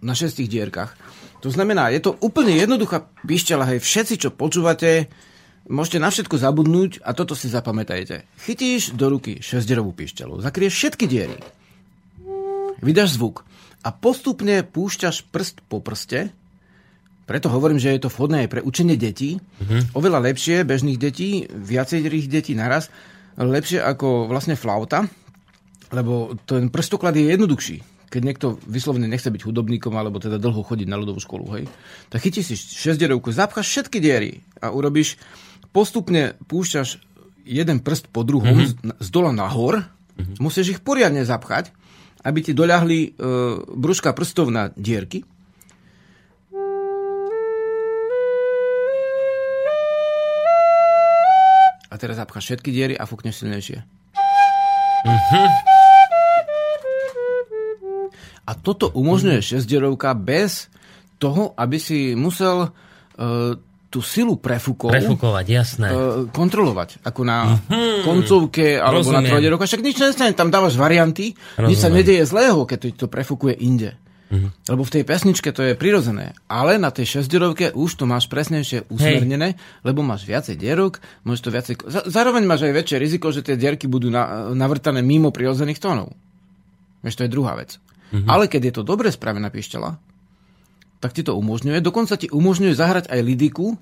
na šestých dierkach. To znamená, je to úplne jednoduchá pišťala, hej, všetci, čo počúvate, môžete na všetko zabudnúť a toto si zapamätajte. Chytíš do ruky šesťdierovú pišťalu, zakrieš všetky diery, vydáš zvuk a postupne púšťaš prst po prste, preto hovorím, že je to vhodné aj pre učenie detí. Oveľa lepšie bežných detí, viacerých detí naraz, lepšie ako vlastne flauta, lebo ten prstoklad je jednoduchší. keď niekto vyslovene nechce byť hudobníkom alebo teda dlho chodiť na ľudovú školu, hej, tak chytíš si šesťdierovku, zapcháš všetky diery a urobíš, postupne púšťaš jeden prst po druhom mm-hmm. z, z dola nahor, mm-hmm. musíš ich poriadne zapchať, aby ti doľahli e, brúška prstov na dierky. Teraz zapcháš všetky diery a fúkneš silnejšie. A toto umožňuje šesťdierovka bez toho, aby si musel uh, tú silu prefúkov Prefúkovať, jasné. uh, kontrolovať. Ako na koncovke alebo na Rozumiem. trojdierovka. Však nič nestane, tam dávaš varianty, nič sa Rozumiem. nedieje zlého, keď to, to prefúkuje inde. Lebo v tej pesničke to je prirodzené. Ale na tej šesťdierovke už to máš presnejšie usmernené, lebo máš viacej dierok, môžeš to viacej... Zároveň máš aj väčšie riziko, že tie dierky budú na, navrtané mimo prirodzených tónov. Vieš, to je druhá vec. Ale keď je to dobre spravená pišťala, tak ti to umožňuje. Dokonca ti umožňuje zahrať aj lidiku.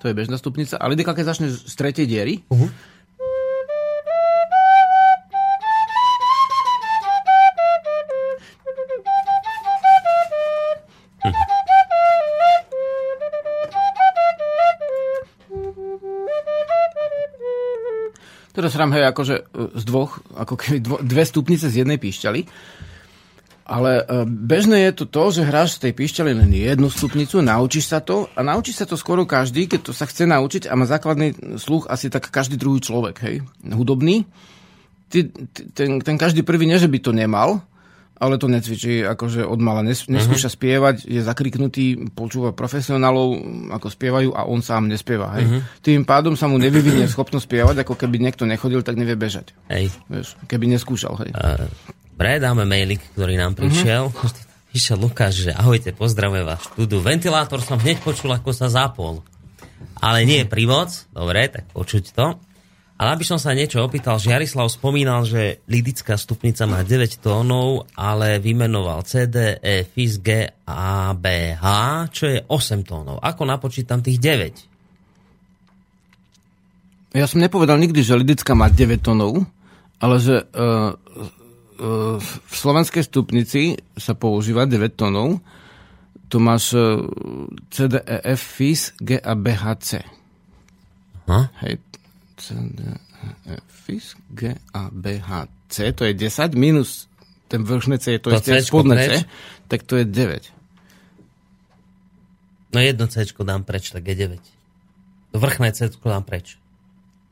To je bežná stupnica. A lidika, keď začne z tretej diery, Uh-huh. Teraz hrám hej akože e, z dvoch, ako keby dvo, dve stupnice z jednej píšťaly. Ale e, bežné je to to, že hráš z tej píšťaly len jednu stupnicu, naučíš sa to a naučí sa to skoro každý, keď to sa chce naučiť a má základný sluch asi tak každý druhý človek, hej, hudobný. Ty, ten, ten každý prvý nie, že by to nemal, ale to necvičí akože od mala. Nes, neskúša uh-huh. spievať, je zakriknutý, počúva profesionálov, ako spievajú a on sám nespieva. Hej. Uh-huh. Tým pádom sa mu nevyvinie schopnosť spievať, ako keby niekto nechodil, tak nevie bežať. Hej. Vieš, keby neskúšal. Hej. Uh, Dobre, dáme mailik, ktorý nám prišiel. Uh-huh. Píše Lukáš, že ahojte, pozdravuje vás štúdu. Ventilátor som hneď počul, ako sa zapol. Ale nie je primoc, dobre, tak počuť to. Ale aby som sa niečo opýtal, Žiarislav spomínal, že lidická stupnica má 9 tónov, ale vymenoval CD, E, FIS, G, A, B, H, čo je 8 tónov. Ako napočítam tých 9? Ja som nepovedal nikdy, že lidická má 9 tónov, ale že uh, uh, v slovenskej stupnici sa používa 9 tónov. Tu máš uh, C, D, E, F, FIS, G a B, H, C. Aha. Hej. C, D, E, F, G a B, H, C. To je 10 minus ten vrchné C, to, To je spodné? C, tak to je 9. No jedno C dám preč, tak je 9. To vrchné C dám preč.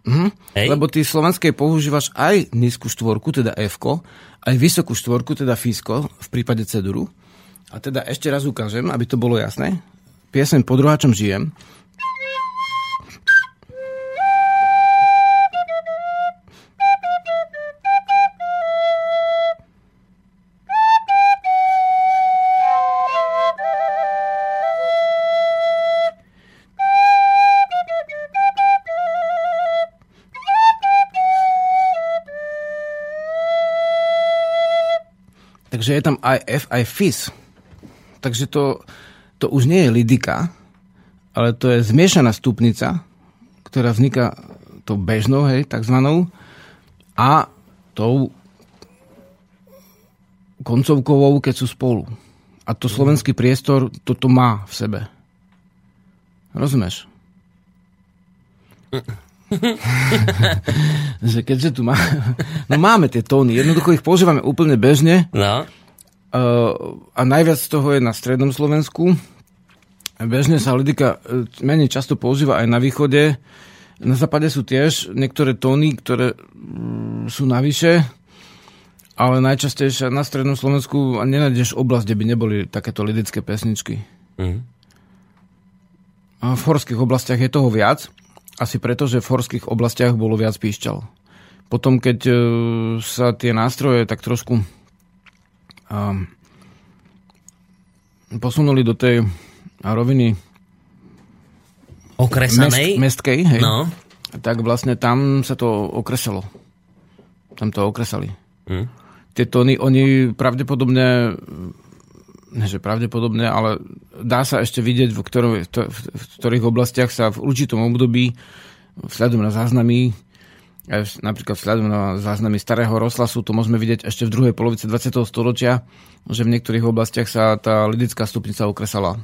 Mhm. Hej. Lebo ty slovenskej používaš aj nízku štvorku, teda f aj vysokú štvorku, teda fisko, v prípade ceduru. A teda ešte raz ukážem, aby to bolo jasné. Piesem pod druháčom žijem. Takže je tam aj F, aj FIS. Takže to, to už nie je lidika, ale to je zmiešaná stupnica, ktorá vzniká tou bežnou, hej, takzvanou, a tou koncovkovou, keď sú spolu. A to slovenský priestor toto má v sebe. Rozumieš? že keďže tu má, no máme tie tóny, jednoducho ich používame úplne bežne, No, Uh, a najviac z toho je na strednom Slovensku. Bežne sa lidika uh, menej často používa aj na východe. Na západe sú tiež niektoré tóny, ktoré mm, sú navyše, ale najčastejšie na strednom Slovensku a nenájdeš oblasť, kde by neboli takéto lidické pesničky. Mhm. A v horských oblastiach je toho viac, asi preto, že v horských oblastiach bolo viac píšťal. Potom, keď uh, sa tie nástroje tak trošku um, posunuli do tej roviny okresanej. mest, mestkej, hej, No. tak vlastne tam sa to okresalo. Tam to okresali. Hm. Tie tóny, oni pravdepodobne, ne že pravdepodobne, ale dá sa ešte vidieť, v, ktorom, v, v ktorých oblastiach sa v určitom období, vzhľadom na záznamy, napríklad vzhľadom na záznamy starého rozhlasu, to môžeme vidieť ešte v druhej polovici 20. storočia, že v niektorých oblastiach sa tá lidická stupnica okresala.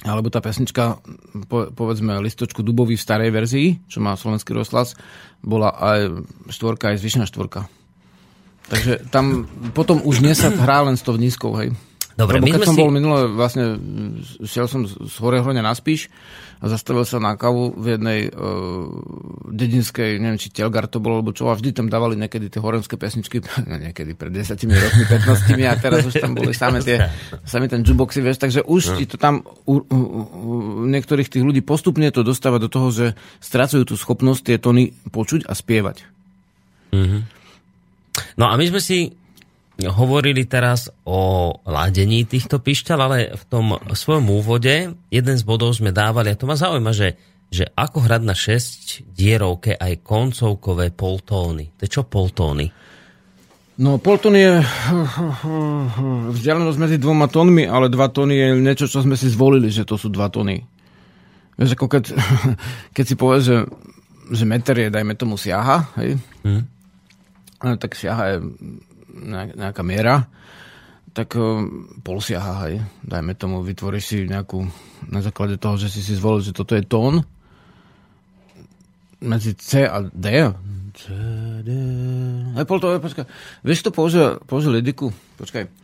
Alebo tá pesnička, po, povedzme, listočku dubový v starej verzii, čo má slovenský rozhlas, bola aj štvorka, aj zvyšná štvorka. Takže tam potom už dnes sa hrá len s tou nízkou, hej. Dobre, Lebo my keď sme som si... bol minule, vlastne šiel som z Horehroňa na Spíš a zastavil sa na kavu v jednej uh, dedinskej, neviem, či Telgar to bolo, alebo čo, a vždy tam dávali niekedy tie horenské pesničky, niekedy pred 10 rokmi, 15 a teraz už tam boli same tie, same ten jukeboxy, vieš, takže už ti to tam u, u, u niektorých tých ľudí postupne to dostáva do toho, že strácajú tú schopnosť tie tóny počuť a spievať. No a my sme si hovorili teraz o ladení týchto pišťal, ale v tom svojom úvode jeden z bodov sme dávali, a to ma zaujíma, že, že ako hrať na 6 dierovke aj koncovkové poltóny. To je čo poltóny? No, poltón je vzdialenosť medzi dvoma tónmi, ale dva tóny je niečo, čo sme si zvolili, že to sú dva tóny. Vieš, ako keď, keď si povieš, že, že meter je, dajme tomu, siaha, hej? No, tak siaha je nejaká miera, tak eh, pol siaha, hej? Dajme tomu, vytvoríš si nejakú, na základe toho, že si si zvolil, že toto je tón, medzi C a D. C, D. Aj pol to, počkaj. Vieš to použil, použil lidiku? Počkaj.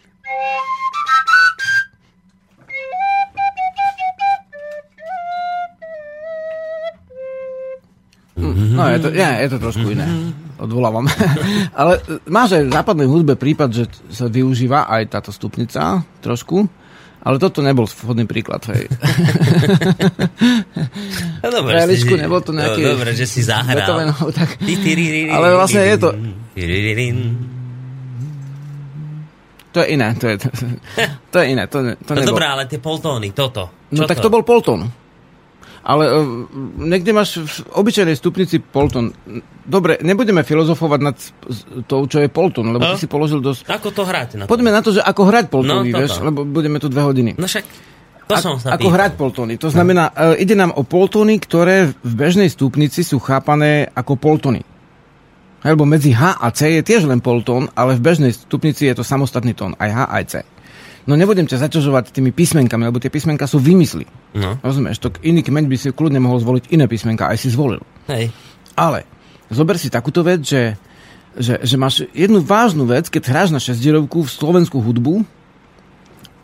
No, je to, nie, je to trošku iné. Odvolávam. Ale e, máš aj v západnej hudbe prípad, že sa využíva aj táto stupnica trošku, ale toto nebol vhodný príklad. Hej. No, dobre, Reličku, si- nebol to nejaký No, dobre, že si zahral. Beethovenov, tak-. Ale vlastne je to-. To je iné. To je, to, to je iné. To, to No nebol. dobré, ale tie poltóny, toto. No Čo tak to bol poltón. Ale uh, niekde máš v obyčajnej stupnici poltón. Dobre, nebudeme filozofovať nad tou, čo je poltón, lebo No. ty si položil dosť... Ako to hráte na to? Poďme na to, že ako hrať poltóny, No, vieš, lebo budeme tu dve hodiny. No však, to som sa ako hrať poltóny. To znamená, uh, ide nám o poltóny, ktoré v bežnej stupnici sú chápané ako poltóny. Lebo medzi H a C je tiež len poltón, ale v bežnej stupnici je to samostatný tón, aj H, aj C. No nebudem ťa zaťažovať tými písmenkami, lebo tie písmenka sú vymysly. No, Rozumieš, to iný kmeň by si kľudne mohol zvoliť iné písmenka, aj si zvolil. hej. Ale zober si takúto vec, že, že, že máš jednu vážnu vec, keď hráš na šesťdierovku v slovenskú hudbu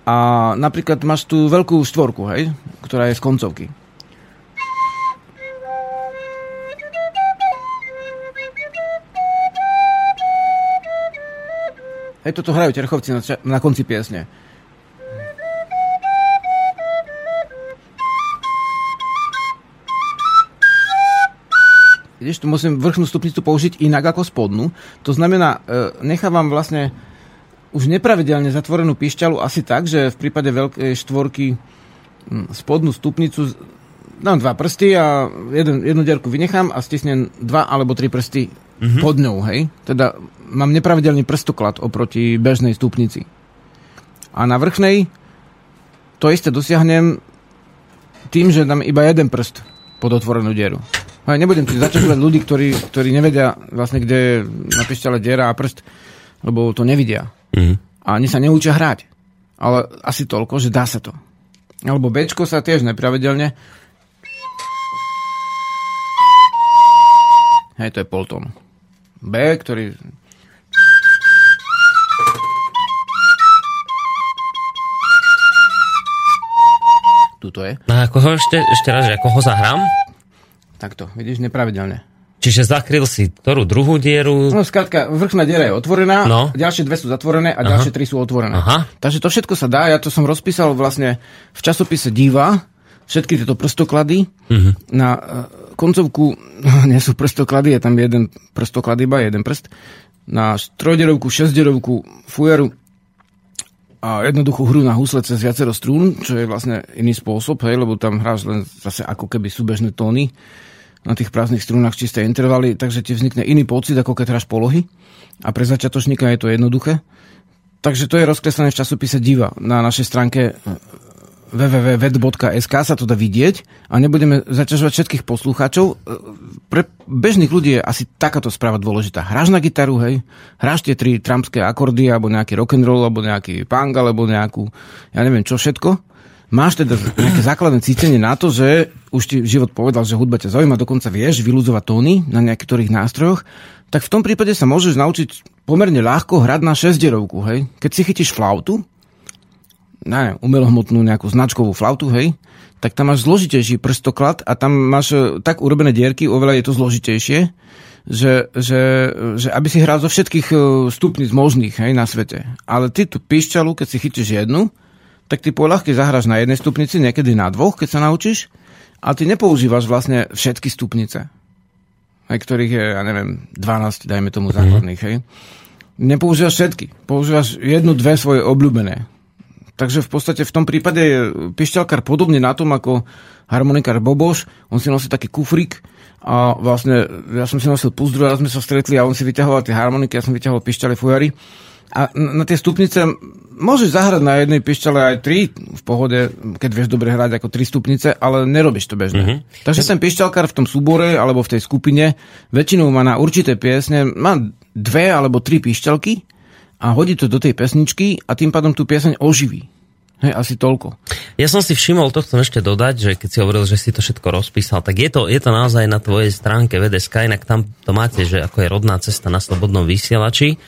a napríklad máš tú veľkú štvorku, hej, ktorá je z koncovky. Hej, toto hrajú terchovci na, na konci piesne. Vidíš, tu musím vrchnú stupnicu použiť inak ako spodnú. To znamená, e, nechávam vlastne už nepravidelne zatvorenú pišťalu asi tak, že v prípade veľkej štvorky hm, spodnú stupnicu dám dva prsty a jeden, jednu dierku vynechám a stisnem dva alebo tri prsty mm-hmm. pod ňou, hej? Teda mám nepravidelný prstoklad oproti bežnej stupnici. A na vrchnej to isté dosiahnem tým, že dám iba jeden prst pod otvorenú dieru. Ale nebudem ti začažovať ľudí, ktorí, ktorí nevedia vlastne, kde je na pišťale diera a prst, lebo to nevidia. Mhm. A ani sa neučia hrať. Ale asi toľko, že dá sa to. Alebo Bčko sa tiež nepravidelne. Hej, to je poltón. B, ktorý... Tuto je. No ako ho ešte, ešte raz, že ako ho zahrám? Takto, vidíš, nepravidelne. Čiže zakryl si ktorú druhú dieru? No skrátka, vrchná diera je otvorená, No. ďalšie dve sú zatvorené a ďalšie tri sú otvorené. Aha. Takže to všetko sa dá, ja to som rozpísal vlastne v časopise Diva, všetky tieto prstoklady. Mhm. Na uh, koncovku nie sú prstoklady, je tam jeden prstoklad iba, jeden prst. Na trojdierovku, šesťdierovku, fujaru a jednoduchú hru na husle cez viacero strún, čo je vlastne iný spôsob, hej, lebo tam hráš len zase ako keby súbežné tóny na tých prázdnych strunách čisté intervaly, takže ti vznikne iný pocit, ako keď hráš polohy. A pre začiatočníka je to jednoduché. Takže to je rozkreslené v časopise Diva na našej stránke e, www.ved.sk sa to dá vidieť a nebudeme zaťažovať všetkých poslucháčov. E, Pre bežných ľudí je asi takáto správa dôležitá. Hráš na gitaru, hej, hráš tie tri trumpské akordy, alebo nejaký rock'n'roll, alebo nejaký punk, alebo nejakú, ja neviem čo všetko. Máš teda nejaké základné cítenie na to, že už ti život povedal, že hudba ťa zaujíma, dokonca vieš vylúzovať tóny na nejakých nástrojoch, tak v tom prípade sa môžeš naučiť pomerne ľahko hrať na šesťderovku, hej. Keď si chytíš flautu, ne, umelohmotnú nejakú značkovú flautu, hej, tak tam máš zložitejší prstoklad a tam máš e, tak urobené dierky, oveľa je to zložitejšie, že, že, že aby si hral zo všetkých e, stupníc možných hej, na svete. Ale ty tú píšťalu, keď si chytíš jednu, tak ty po ľahke zahráš na jednej stupnici, niekedy na dvoch, keď sa naučíš, a ty nepoužívaš vlastne všetky stupnice, aj ktorých je, ja neviem, 12, dajme tomu základných, hej. Nepoužívaš všetky, používaš jednu, dve svoje obľúbené. Takže v podstate v tom prípade je pišťalkár podobne na tom ako harmonikár Boboš. On si nosí taký kufrík a vlastne ja som si nosil púzdru, a sme sa stretli a on si vyťahoval tie harmoniky, ja som vyťahoval pišťale fujary. A na tie stupnice môžeš zahrať na jednej pišťale aj tri v pohode, keď vieš dobre hrať ako tri stupnice, ale nerobíš to bežne. Mm-hmm. Takže ten pišťalkár v tom súbore alebo v tej skupine väčšinou má na určité piesne, má dve alebo tri pišťalky a hodí to do tej pesničky a tým pádom tú pieseň oživí. Hej, asi toľko. Ja som si všimol, to chcem ešte dodať, že keď si hovoril, že si to všetko rozpísal, tak je to, je to naozaj na tvojej stránke VDSK, inak tam to máte, že ako je rodná cesta na slobodnom vysielači,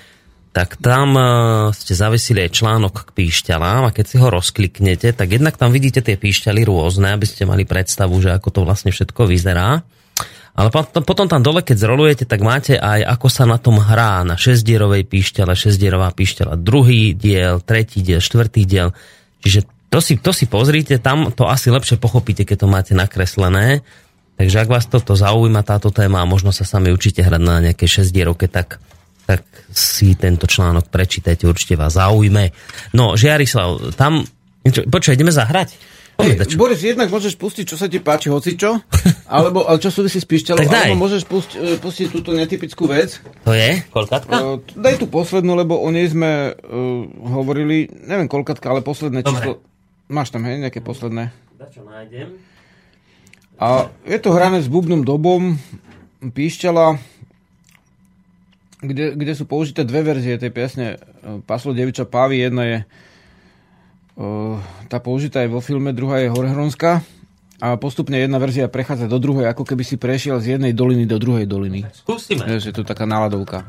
tak tam uh, ste zavesili aj článok k píšťalám a keď si ho rozkliknete, tak jednak tam vidíte tie píšťaly rôzne, aby ste mali predstavu, že ako to vlastne všetko vyzerá. Ale potom tam dole, keď zrolujete, tak máte aj, ako sa na tom hrá na šesdierovej píšťale, šesdierová píšťala, druhý diel, tretí diel, štvrtý diel. Čiže to si, to si pozrite, tam to asi lepšie pochopíte, keď to máte nakreslené. Takže ak vás toto zaujíma, táto téma, a možno sa sami učíte hrať na nejaké šesdierovke, tak, tak si tento článok prečítajte, určite vás zaujme. No, Žiarislav, tam... Počkaj, ideme zahrať? Hey, Boris, jednak môžeš pustiť, čo sa ti páči, hoci čo, alebo ale čo súvisí s píšťalou, alebo môžeš pustiť, e, pustiť túto netypickú vec. To je? Kolkatka? Uh, daj tú poslednú, lebo o nej sme uh, hovorili, neviem kolkatka, ale posledné Dobre. číslo. Máš tam, hej, nejaké posledné? Da čo nájdem. A je to hrané s bubnom dobom, píšťala, kde, kde sú použité dve verzie tej piesne Paslo Deviča Pávy. Jedna je tá použitá je vo filme, druhá je Horhronská a postupne jedna verzia prechádza do druhej, ako keby si prešiel z jednej doliny do druhej doliny. Skúsime. Je, je to taká náladovka.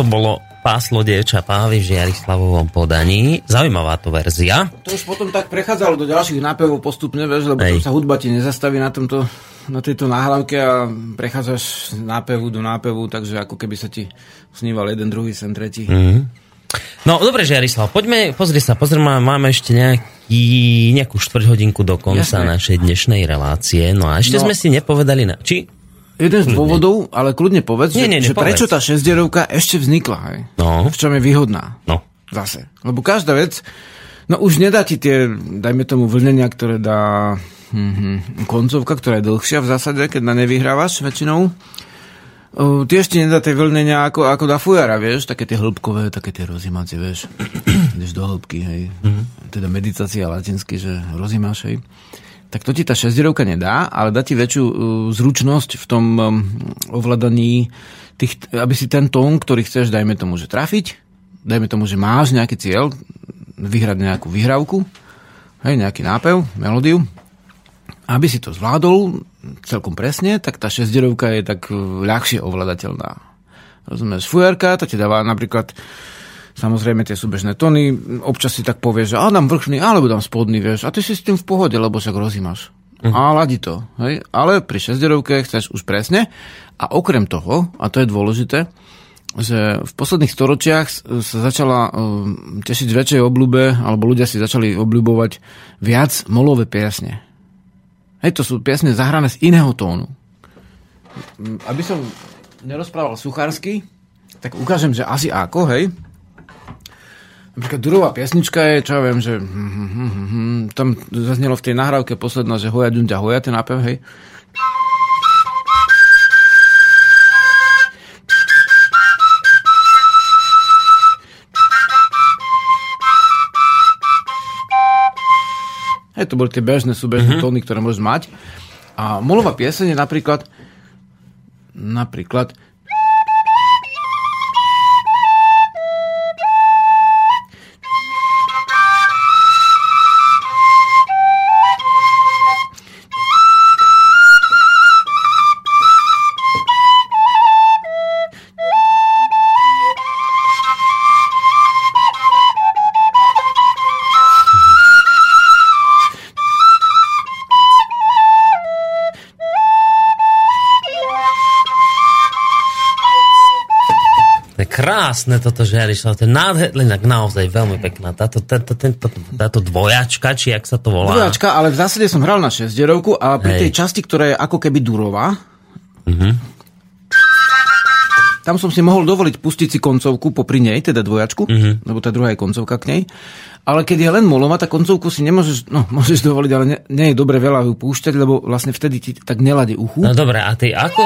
Toto bolo páslo dievča pávy v Žiarislavovom podaní. Zaujímavá to verzia. To už potom tak prechádzalo do ďalších nápevov postupne, vieš, lebo to sa hudba ti nezastaví na tomto na tejto nahrávke a prechádzaš z nápevu do nápevu, takže ako keby sa ti sníval jeden, druhý, sem tretí. Mm. No dobre, Žiarislav, poďme, pozri sa, pozri, má- máme ešte nejaký, nejakú štvrť hodinku do konca Jasné. našej dnešnej relácie. No a ešte No. sme si nepovedali na... Či? Jeden z dôvodov, ale kľudne povedz, Nie, že, nie, nie, že prečo povedz. tá šesťderovka ešte vznikla, hej? No. V čom je výhodná? No. Zase. Lebo každá vec, no už nedá ti tie, dajme tomu, vlnenia, ktoré dá hm, koncovka, ktorá je dlhšia v zásade, keď na nevyhrávaš väčšinou. O, tiež ti nedá tie vlnenia ako, ako dá fujara, vieš, také tie hĺbkové, také tie rozímacie, vieš. Ideš do hĺbky, hej. Teda meditácia latinsky, že rozímaš, hej. Tak to ti tá šesťderovka nedá, ale dá ti väčšiu uh, zručnosť v tom um, ovládaní tých, aby si ten tón, ktorý chceš, dajme tomu, že trafiť, dajme tomu, že máš nejaký cieľ, vyhrať nejakú vyhrávku, hej, nejaký nápev, melódiu, aby si to zvládol celkom presne, tak tá šesťderovka je tak uh, ľahšie ovládateľná. Rozumieš, fujarka, to ti dáva napríklad Samozrejme tie súbežné tóny, občas si tak povieš, že a dám vrchný, alebo dám spodný, vieš, a ty si s tým v pohode, lebo však rozímaš. Uh-huh. A ladí to. Hej? Ale pri šesťderovke chceš už presne. A okrem toho, a to je dôležité, že v posledných storočiach sa začala um, tešiť väčšej obľúbe, alebo ľudia si začali obľúbovať viac molové piesne. Hej, to sú piesne zahrané z iného tónu. Aby som nerozprával suchársky, tak ukážem, že asi ako, hej. Napríklad Durová piesnička je, čo ja viem, že hm, hm, hm, tam zaznelo v tej nahrávke posledná, že hoja ďunďa hoja, ten nápev, hej. Hej, to boli tie bežné, súbežné mm-hmm. tóny, ktoré môžeš mať. A molová pieseň je napríklad napríklad krásne toto Žiarislav, to je nádherné, inak naozaj veľmi pekná. Táto, táto, tento, táto dvojačka, či jak sa to volá. Dvojačka, ale v zásade som hral na šesťderovku a pri Hej. tej časti, ktorá je ako keby durová, Mhm. tam som si mohol dovoliť pustiť si koncovku popri nej, teda dvojačku, Mhm. lebo tá druhá je koncovka k nej. Ale keď je len molová, tak koncovku si nemôžeš, no môžeš dovoliť, ale nie, nie je dobre veľa ju púšťať, lebo vlastne vtedy ti tak nelade uchu. No dobre, a ty ako?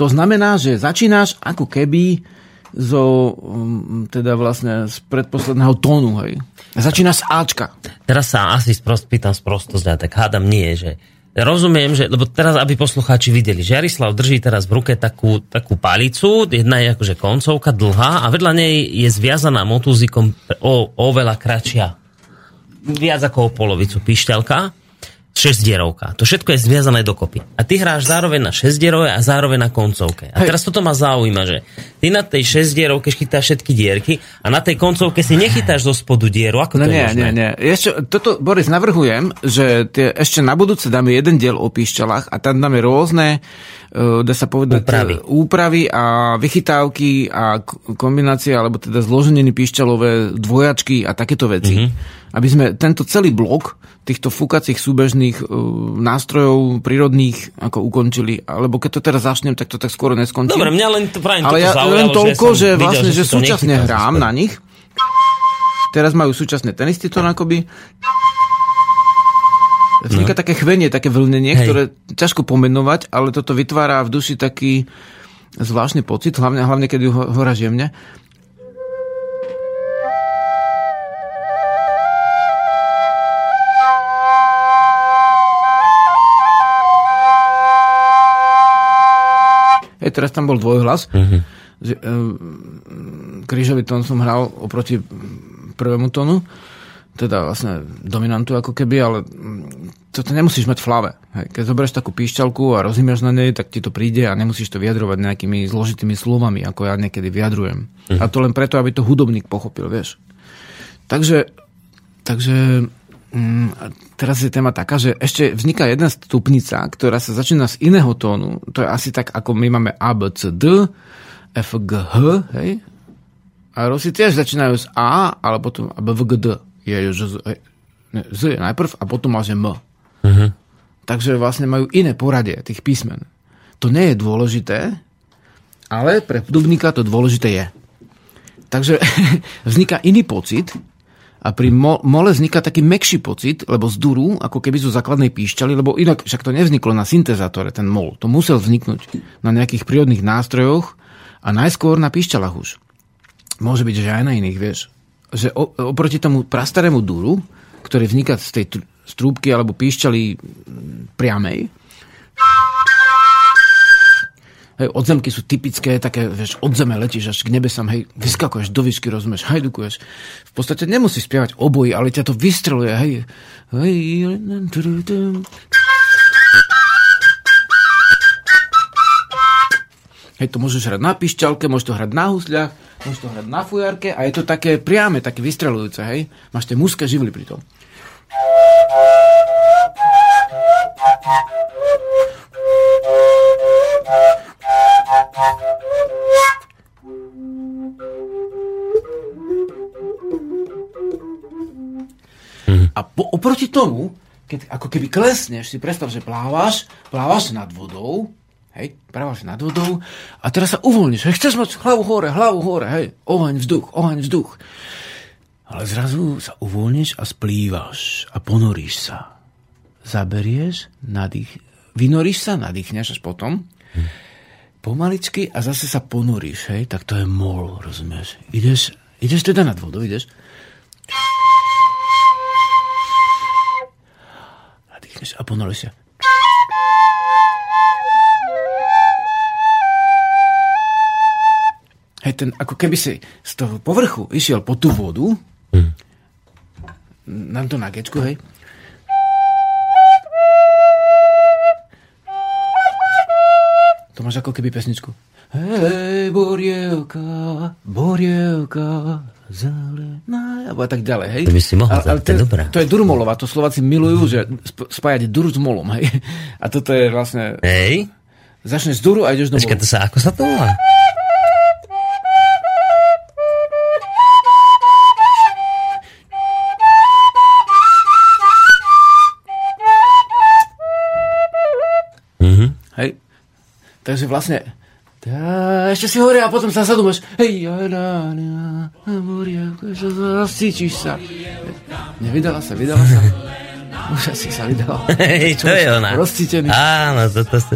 To znamená, že začínaš ako keby zo, um, teda vlastne z predposledného tónu, hej. Začínaš z Ačka. Teraz sa asi sprost, pýtam sprostosť, a tak hádam nie, že rozumiem, že, lebo teraz, aby poslucháči videli, že Jarislav drží teraz v ruke takú, takú palicu, jedna je akože koncovka dlhá a vedľa nej je zviazaná motúzikom o, oveľa kratšia. Viac ako o polovicu pišťalka, šesťdierovka. To všetko je zviazané dokopy. A ty hráš zároveň na šesťdierove a zároveň na koncovke. A Hej. teraz toto ma zaujíma, že ty na tej šesťdierovke chytáš všetky dierky a na tej koncovke si nechytáš zo spodu dieru. Ako No to je nie, možné? nie, nie. Ešte, toto, Boris, navrhujem, že tie, ešte na budúce dáme jeden diel o píšťalách a tam dáme rôzne, uh, dá sa povedať, Úpravy. e, úpravy a vychytávky a kombinácie, alebo teda zloženiny píšťalové, dvojačky a takéto veci. Mm-hmm. Aby sme tento celý blok týchto fúkacích súbežných uh, nástrojov prírodných ako ukončili. Alebo keď to teraz začnem, tak to tak skoro neskončí. Dobre, mňa len to práve Ale ja zaujalo, len toľko, že, videl, vlastne, že, to súčasne hrám na nich. Teraz majú súčasne ten istý tón akoby. Vzniká také chvenie, také vlnenie, Hej. ktoré ťažko pomenovať, ale toto vytvára v duši taký zvláštny pocit, hlavne, hlavne keď ju ho- hora jemne. Hej, teraz tam bol dvojhlas. Mm-hmm. Že, um, krížový tón som hral oproti prvému tónu, teda vlastne dominantu ako keby, ale mm, toto nemusíš mať v hlave. Hej. Keď zoberieš takú píšťalku a rozímaš na nej, tak ti to príde a nemusíš to vyjadrovať nejakými zložitými slovami, ako ja niekedy vyjadrujem. Mhm. A to len preto, aby to hudobník pochopil, vieš. Takže, takže teraz je téma taká, že ešte vzniká jedna stupnica, ktorá sa začína z iného tónu. To je asi tak, ako my máme A, B, C, D, F, G, H, hej? A Rusi tiež začínajú z A, ale potom A, B, V, G, D. Je, že z, hej. ne, z je najprv a potom máš M. Mhm. Takže vlastne majú iné poradie tých písmen. To nie je dôležité, ale pre hudobníka to dôležité je. Takže vzniká iný pocit a pri mo- mole vzniká taký mekší pocit, lebo z duru, ako keby zo základnej píšťaly, lebo inak však to nevzniklo na syntezátore, ten mol. To musel vzniknúť na nejakých prírodných nástrojoch a najskôr na píšťalách už. Môže byť, že aj na iných, vieš. Že oproti tomu prastarému duru, ktorý vzniká z tej tr- strúbky alebo píšťaly priamej, Hej, odzemky sú typické, také, vieš, od zeme letíš až k nebesám, hej, vyskakuješ do výšky, rozumieš, hajdukuješ. V podstate nemusíš spievať obojí, ale ťa to vystreluje, hej. hej. Hej, to môžeš hrať na pišťalke, môžeš to hrať na husľach, môžeš to hrať na fujarke a je to také priame, také vystrelujúce, hej. Máš tie mužské živly pri tom. A po, oproti tomu, keď ako keby klesneš, si predstav, že plávaš, plávaš nad vodou, hej, plávaš nad vodou a teraz sa uvoľníš, hej, chceš mať hlavu hore, hlavu hore, hej, oheň, vzduch, oheň, vzduch. Ale zrazu sa uvoľníš a splývaš a ponoríš sa. Zaberieš, nadých, vynoríš sa, nadýchneš až potom, pomaličky a zase sa ponoríš, hej, tak to je mol, rozumieš? Ideš, ideš teda nad vodou, ideš, nadýchneš a ponoríš sa. Hej, ten, ako keby si z toho povrchu išiel po tú vodu, nám to na gečku, hej, To máš ako keby pesničku. Hej, borievka, borievka, zelená, alebo a tak ďalej, hej. To by si mohol, to je dobré. To je Durmolova, to Slováci milujú, že sp- spájať dur s molom, hej. A toto je vlastne, Hej, začneš z duru a ideš do počkaj, molu. to sa, ako sa to volá? Takže vlastne tá, ešte si hore a potom sa zadumaš. Hej, ja, na, na, borievka, že rozcítiš sa. Nevydala sa, vydala sa. Už asi sa vydala. Hej, to je ona. Rozcítený. Áno, to, to, to,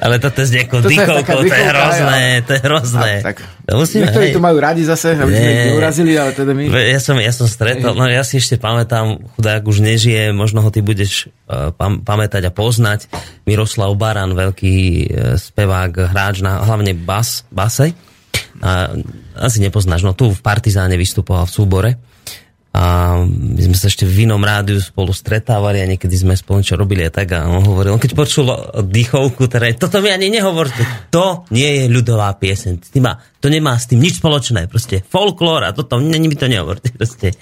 ale toto s nejakou dýchovkou, to je hrozné, to je hrozné. A, tak. To musíme, Niektorí hej. to majú radi zase, aby sme ich neurazili, ale teda my... Ja som, ja som stretol, no ja si ešte pamätám, chudák už nežije, možno ho ty budeš uh, pam, pamätať a poznať. Miroslav Baran, veľký uh, spevák, hráč na hlavne bas, base. A, asi nepoznáš, no tu v Partizáne vystupoval v súbore. A my sme sa ešte v inom rádiu spolu stretávali a niekedy sme spolu čo robili a tak a on hovoril, on keď počul dýchovku, teda toto mi ani nehovorte, to nie je ľudová pieseň, to nemá s tým nič spoločné, proste folklór a toto, ani mi to nehovorte, proste.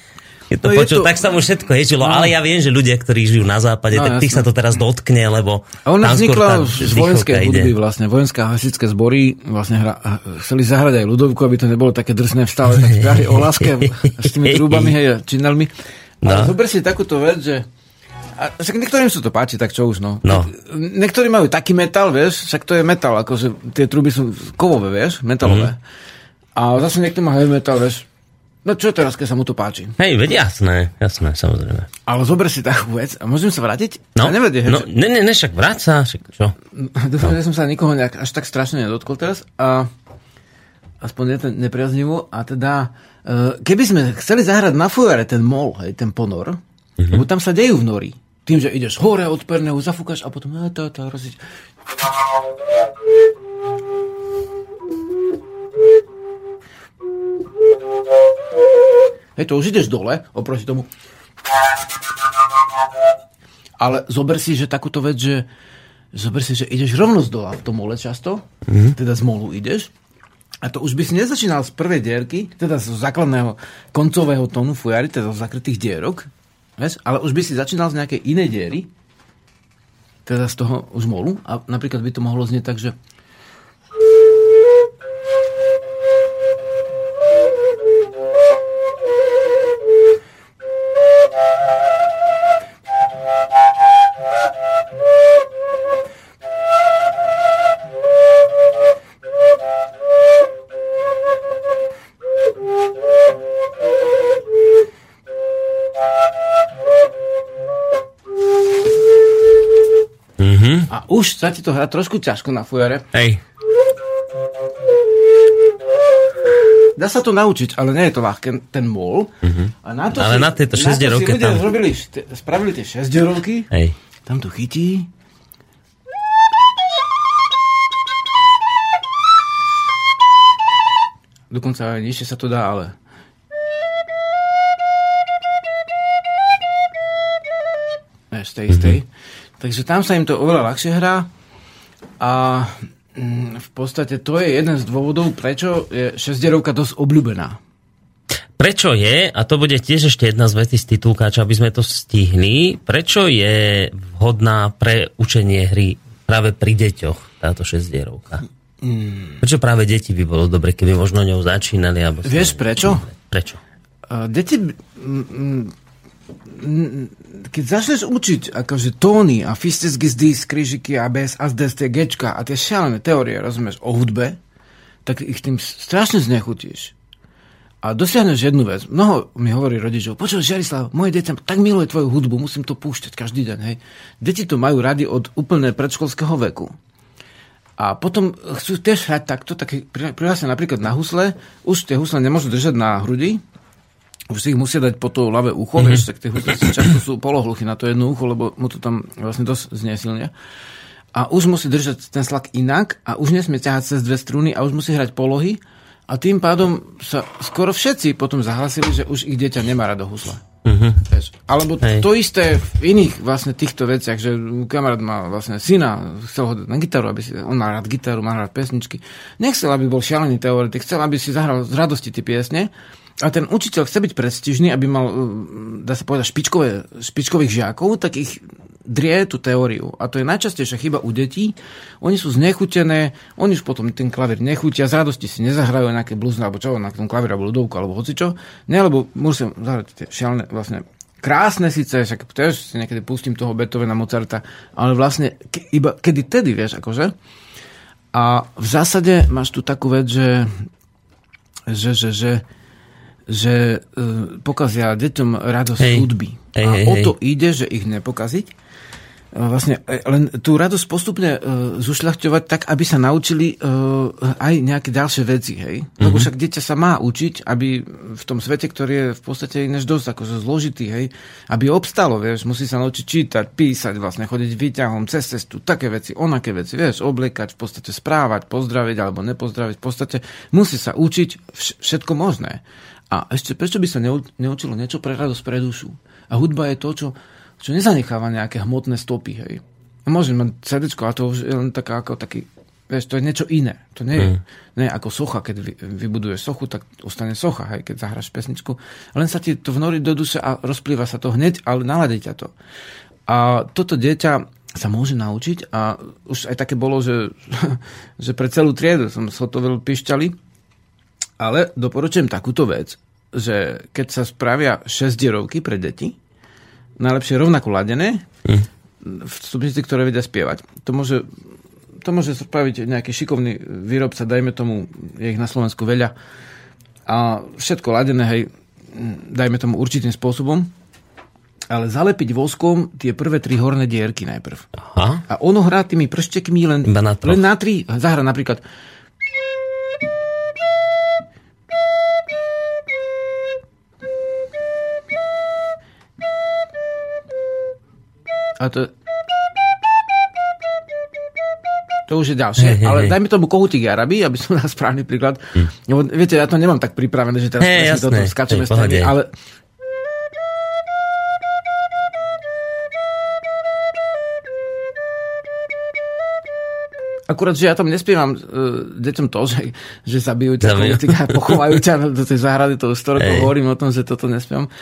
Keď to No počul, to- tak sa mu všetko ježilo, ale ja viem, že ľudia, ktorí žijú na západe, No, tak tých jasné. sa to teraz dotkne, lebo A ona vznikla z vojenskej hudby vlastne. Vojenské a hasičské zbory vlastne hra, chceli zahrať aj ľudovku, aby to nebolo také drsné v stave, tak spiali o láske s tými trúbami hej, a činelmi. No. Ale zober si takúto vec, že a však niektorým sa to páči, tak čo už, no. No. Niektorí majú taký metal, vieš, však to je metal, akože tie truby sú kovové, vieš, metalové. Mhm. A zase niekto má heavy metal, vieš. No čo teraz, keď sa mu to páči? Hej, veď jasné, jasné, samozrejme. Ale zober si takú vec a môžem sa vrátiť? No, A nevedie, no ne, ne, ne, však vráť sa, však čo? Dúfam, že som sa nikoho nejak až tak strašne nedotkol teraz. A aspoň je to nepriaznivo. A teda, e, keby sme chceli zahrať na fujare ten mol, hej, ten ponor, mm-hmm. lebo tam sa dejú v nori. Tým, že ideš hore od pernehu, zafúkaš a potom to, to, roziť. Hej, to už ideš dole, oproti tomu. Ale zober si, že takúto vec, že zober si, že ideš rovno z dola v tom mole často, mm-hmm. teda z molu ideš, a to už by si nezačínal z prvej dierky, teda z základného koncového tónu fujary, teda z zakrytých dierok, vieš, ale už by si začínal z nejakej inej diery, teda z toho už molu, a napríklad by to mohlo znieť tak, že už sa ti to hrá trošku ťažko na fujare. Hej. Dá sa to naučiť, ale nie je to ľahké, ten mol. A na to. Ale si, na tieto to si šesťderovke ľudia tam- Zrobili, spravili tie šesťderovky, Hej. tam to chytí. Dokonca aj nižšie sa to dá, ale... Vieš, tej istej. Takže tam sa im to oveľa ľahšie hrá a mm, v podstate to je jeden z dôvodov, prečo je šesťderovka dosť obľúbená. Prečo je, a to bude tiež ešte jedna z vety z titulkáča, aby sme to stihli, prečo je vhodná pre učenie hry práve pri deťoch táto šesťdierovka? Mm. Prečo práve deti by bolo dobre, keby možno ňou začínali? Alebo Vieš prečo? Prečo? Uh, deti, mm, keď začneš učiť akože tóny a fistes gizdy, skrižiky, ABS, ASDS, tie gečka a tie šialené teórie, rozumieš, o hudbe, tak ich tým strašne znechutíš. A dosiahneš jednu vec. Mnoho mi hovorí rodičov, počuj, Žarislav, moje dieťa tak miluje tvoju hudbu, musím to púšťať každý deň. Hej. Deti to majú radi od úplne predškolského veku. A potom chcú tiež hrať takto, tak prihlásia napríklad na husle, už tie husle nemôžu držať na hrudi, už si ich musia dať po to ľavé ucho, mm-hmm. vieš, tak tie husle si často sú polohluchy na to jedno ucho, lebo mu to tam vlastne dosť znesilnia. A už musí držať ten slak inak a už nesmie ťahať cez dve struny a už musí hrať polohy a tým pádom sa skoro všetci potom zahlasili, že už ich dieťa nemá rado husle. Mhm. Vieš. Alebo Hej. to isté v iných vlastne týchto veciach, že kamarát má vlastne syna, chcel ho dať na gitaru, aby si, on má rád gitaru, má rád pesničky. Nechcel, aby bol šialený teoretik, chcel, aby si zahral z radosti tie piesne. A ten učiteľ chce byť prestížny, aby mal, uh, dá sa povedať, špičkové, špičkových žiakov, tak ich drie tú teóriu. A to je najčastejšia chyba u detí. Oni sú znechutené, oni už potom ten klavír nechutia, z radosti si nezahrajú nejaké blúzne, alebo čo, na tom klavír, alebo ľudovku, alebo hocičo. Ne, lebo musím zahrať tie šialené, vlastne krásne síce, však tiež si niekedy pustím toho Beethovena, Mozarta, ale vlastne ke, iba kedy tedy, vieš, akože. A v zásade máš tu takú vec, že že, že, že, že uh, pokazia deťom radosť Hej. hudby. Hej, a hej, o hej. to ide, že ich nepokaziť. A Vlastne e, len tú radosť postupne uh, zušľachťovať tak, aby sa naučili uh, aj nejaké ďalšie veci, hej? Lebo Mhm. však dieťa sa má učiť, aby v tom svete, ktorý je v podstate než dosť akože zložitý, hej? Aby obstalo, vieš, musí sa naučiť čítať, písať, vlastne chodiť výťahom cez cestu, také veci, onaké veci, vieš, obliekať, v podstate správať, pozdraviť alebo nepozdraviť, v podstate musí sa učiť vš- všetko možné. A ešte prečo by sa neu- neučilo niečo pre radosť pre dušu? A hudba je to, čo, čo nezanecháva nejaké hmotné stopy, hej. A môžem mať CD, a to už je len taká, ako taký, vieš, to je niečo iné. To nie je, nie je ako socha, keď vy, vybuduješ sochu, tak ostane socha, hej, keď zahráš pesničku. Len sa ti to vnorí do duše a rozplýva sa to hneď, ale naladí ťa to. A toto dieťa sa môže naučiť a už aj také bolo, že, že pre celú triedu som zhotovil pišťali, ale doporučujem takúto vec, že keď sa spravia šesťdierovky pre deti, najlepšie rovnako ladené, vstupnici, ktoré vedia spievať. To môže, to môže spraviť nejaký šikovný výrobca, dajme tomu, je ich na Slovensku veľa, a všetko ladené, hej, dajme tomu určitým spôsobom, ale zalepiť voskom tie prvé tri horné dierky najprv. Aha. A ono hrá tými prštekmi len, Iba na troch. len na tri. Zahra napríklad A to... To už je ďalšie. Hej, ale hej. dajme tomu kohutík Araby, aby som dal správny príklad. Lebo, viete, ja to nemám tak pripravené, že teraz Hej, presne toto jasné. skačeme Hej, strany, ale akurát, že ja tam nespievam uh, deťom to, že, že zabijú ťa politika a pochovajú ťa do tej záhrady, to už 100 rokov Hej. hovorím o tom, že toto nespievam.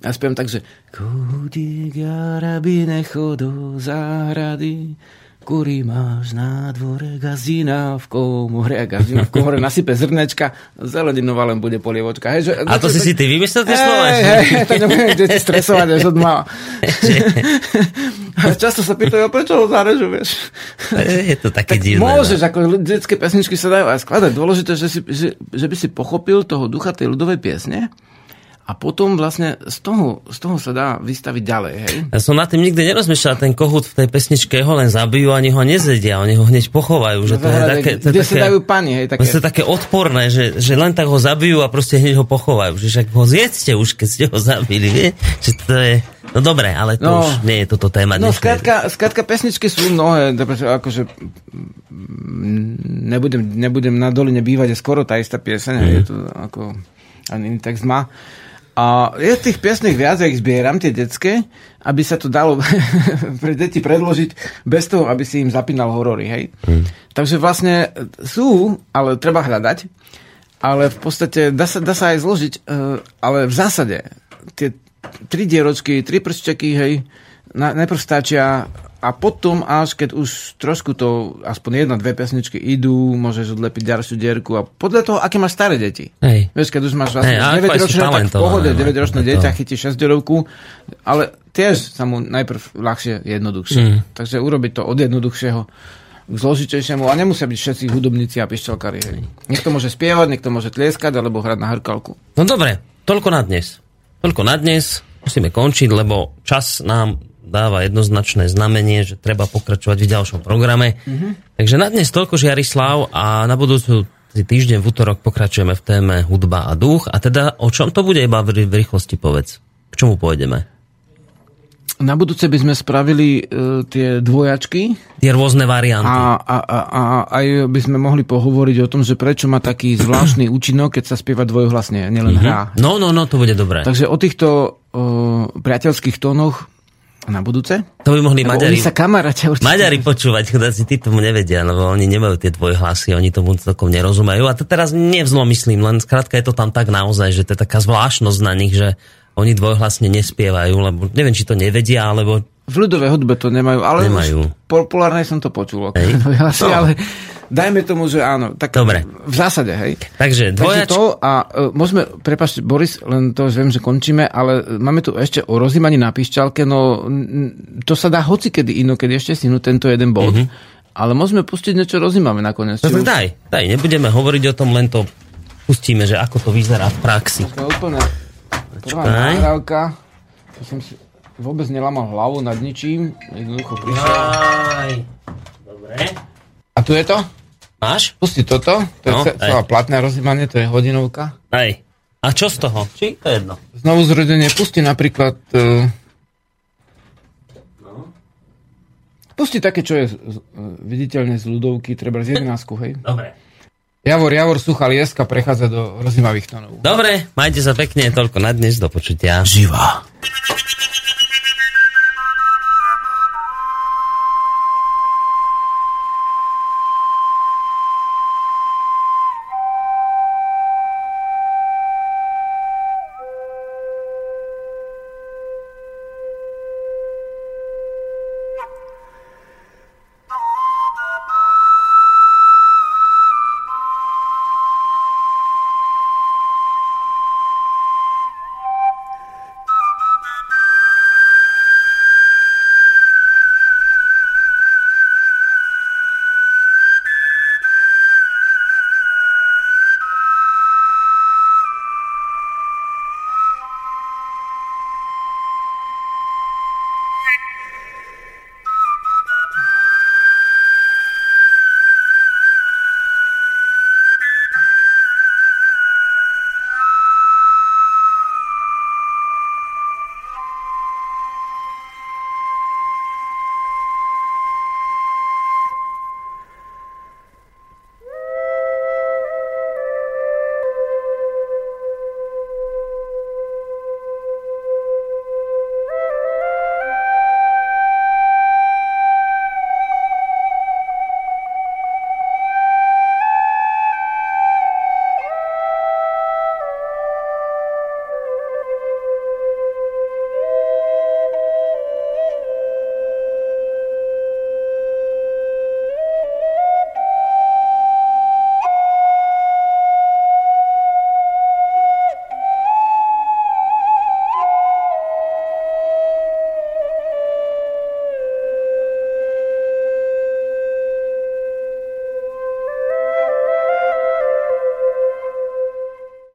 Ja spievam tak, že Kútik arabi necho do záhrady, Kuri máš na dvore gazina v komore a gazina v komore nasype zrnečka, zeleninová len bude polievočka. Hej, že, A to si si ty vymyslel tie slova? Hej, hej, tak nebudem deti stresovať až od mala. Často sa pýtajú, prečo ho zarežu, vieš. Je to také Tak divné. no. môžeš, ako detské pesničky sa dajú aj skladať. Dôležité, že, si, že, že by si pochopil toho ducha tej ľudovej piesne a potom vlastne z toho, z toho sa dá vystaviť ďalej, hej. Ja som na tým nikdy nerozmýšľal, ten kohút v tej pesničke ho len zabijú, ani ho nezedia, oni ho hneď pochovajú. Že to je také, to kde sa také, dajú pani, hej, také. to je také odporné, že, že len tak ho zabijú a proste hneď ho pochovajú. Že však ho zjedzte už, keď ste ho zabili. Vie? Že to je... No dobre, ale to No. už nie je toto téma. No, skrátka, skrátka, pesničky sú mnohé, akože nebudem, nebudem na doline bývať, je skoro tá istá pieseň, mm. je to ako, ani text má. A je tých piesných viac, ja ich zbieram, tie detské, aby sa to dalo pre deti predložiť bez toho, aby si im zapínal horory, hej. Mm. Takže vlastne sú, ale treba hľadať, ale v podstate dá sa, dá sa aj zložiť, eh, ale v zásade tie tri dieročky, tri pršťaky, hej, na, najprv stačia a potom až keď už trošku to, aspoň jedna, dve pesničky idú, môžeš odlepiť ďalšiu dierku a podľa toho, aké máš staré deti. Hej. Vieš, keď už máš vlastne sú 9 ročné, tak v pohode, no, 9 ročné to- dieťa chytí 6 derovku, ale tiež sa mu najprv ľahšie, jednoduchšie. Mm. Takže urobiť to od jednoduchšieho k zložitejšiemu a nemusia byť všetci hudobníci a pišťalkári. Niekto môže spievať, niekto môže tlieskať alebo hrať na hrkalku. No dobre, toľko na dnes. Toľko na dnes. Musíme končiť, lebo čas nám dáva jednoznačné znamenie, že treba pokračovať v ďalšom programe. Mm-hmm. Takže na dnes toľko Žiarislav a na budúcu týždeň v útorok pokračujeme v téme hudba a duch. A teda o čom to bude iba v, rýchlosti povedz? K čomu pôjdeme? Na budúce by sme spravili e, tie dvojačky Tie rôzne varianty. a, a, a, a aj by sme mohli pohovoriť o tom, že prečo má taký zvláštny účinok, keď sa spieva dvojhlasne, nielen hrá. No, no, no, to bude dobré. Takže o týchto o, priateľských tónoch na budúce. To by mohli Lebo Maďari... Oni sa kamaráťa určite. Maďari počúvať, chudáci, tí tomu nevedia, lebo oni nemajú tie dvojhlasy, oni tomu celkom nerozumejú. A to teraz nevzlo myslím, len skrátka je to tam tak naozaj, že to je taká zvláštnosť na nich, že oni dvojhlasne nespievajú, lebo neviem, či to nevedia, alebo V ľudovej hudbe to nemajú, ale Nemajú. už populárnej som to počul. Hej. Asi, No. ale dajme tomu, že áno. Tak Dobre. V zásade, hej. Takže Takže dvojač... to a uh, môžeme, prepačte, Boris, len to už viem, že končíme, ale e, máme tu ešte o rozímaní na píšťalke, no n- to sa dá hocikedy inokedy ešte stihnúť tento jeden bod, mm-hmm. ale môžeme pustiť niečo rozímavé nakoniec. No tak už- daj, daj, nebudeme hovoriť o tom, len to pustíme, že ako to vyzerá v praxi. To je úplne prvá nahrávka. To som si vôbec nelamal hlavu nad ničím. Jednoducho prišiel. Aj, dobre. A tu je to? Máš? Pusti toto. To je No, ce- celá platné rozímanie, to je hodinovka. Aj. A čo z toho? Či? To je jedno. Znovu zrodenie pusti napríklad... Uh, Pusti také, čo je z- z- viditeľne z ľudovky, treba z 11, hej. Dobre. Javor, Javor, suchá lieska prechádza do rozímavých tónov. Dobre, majte sa pekne, toľko na dnes, do počutia. Živá.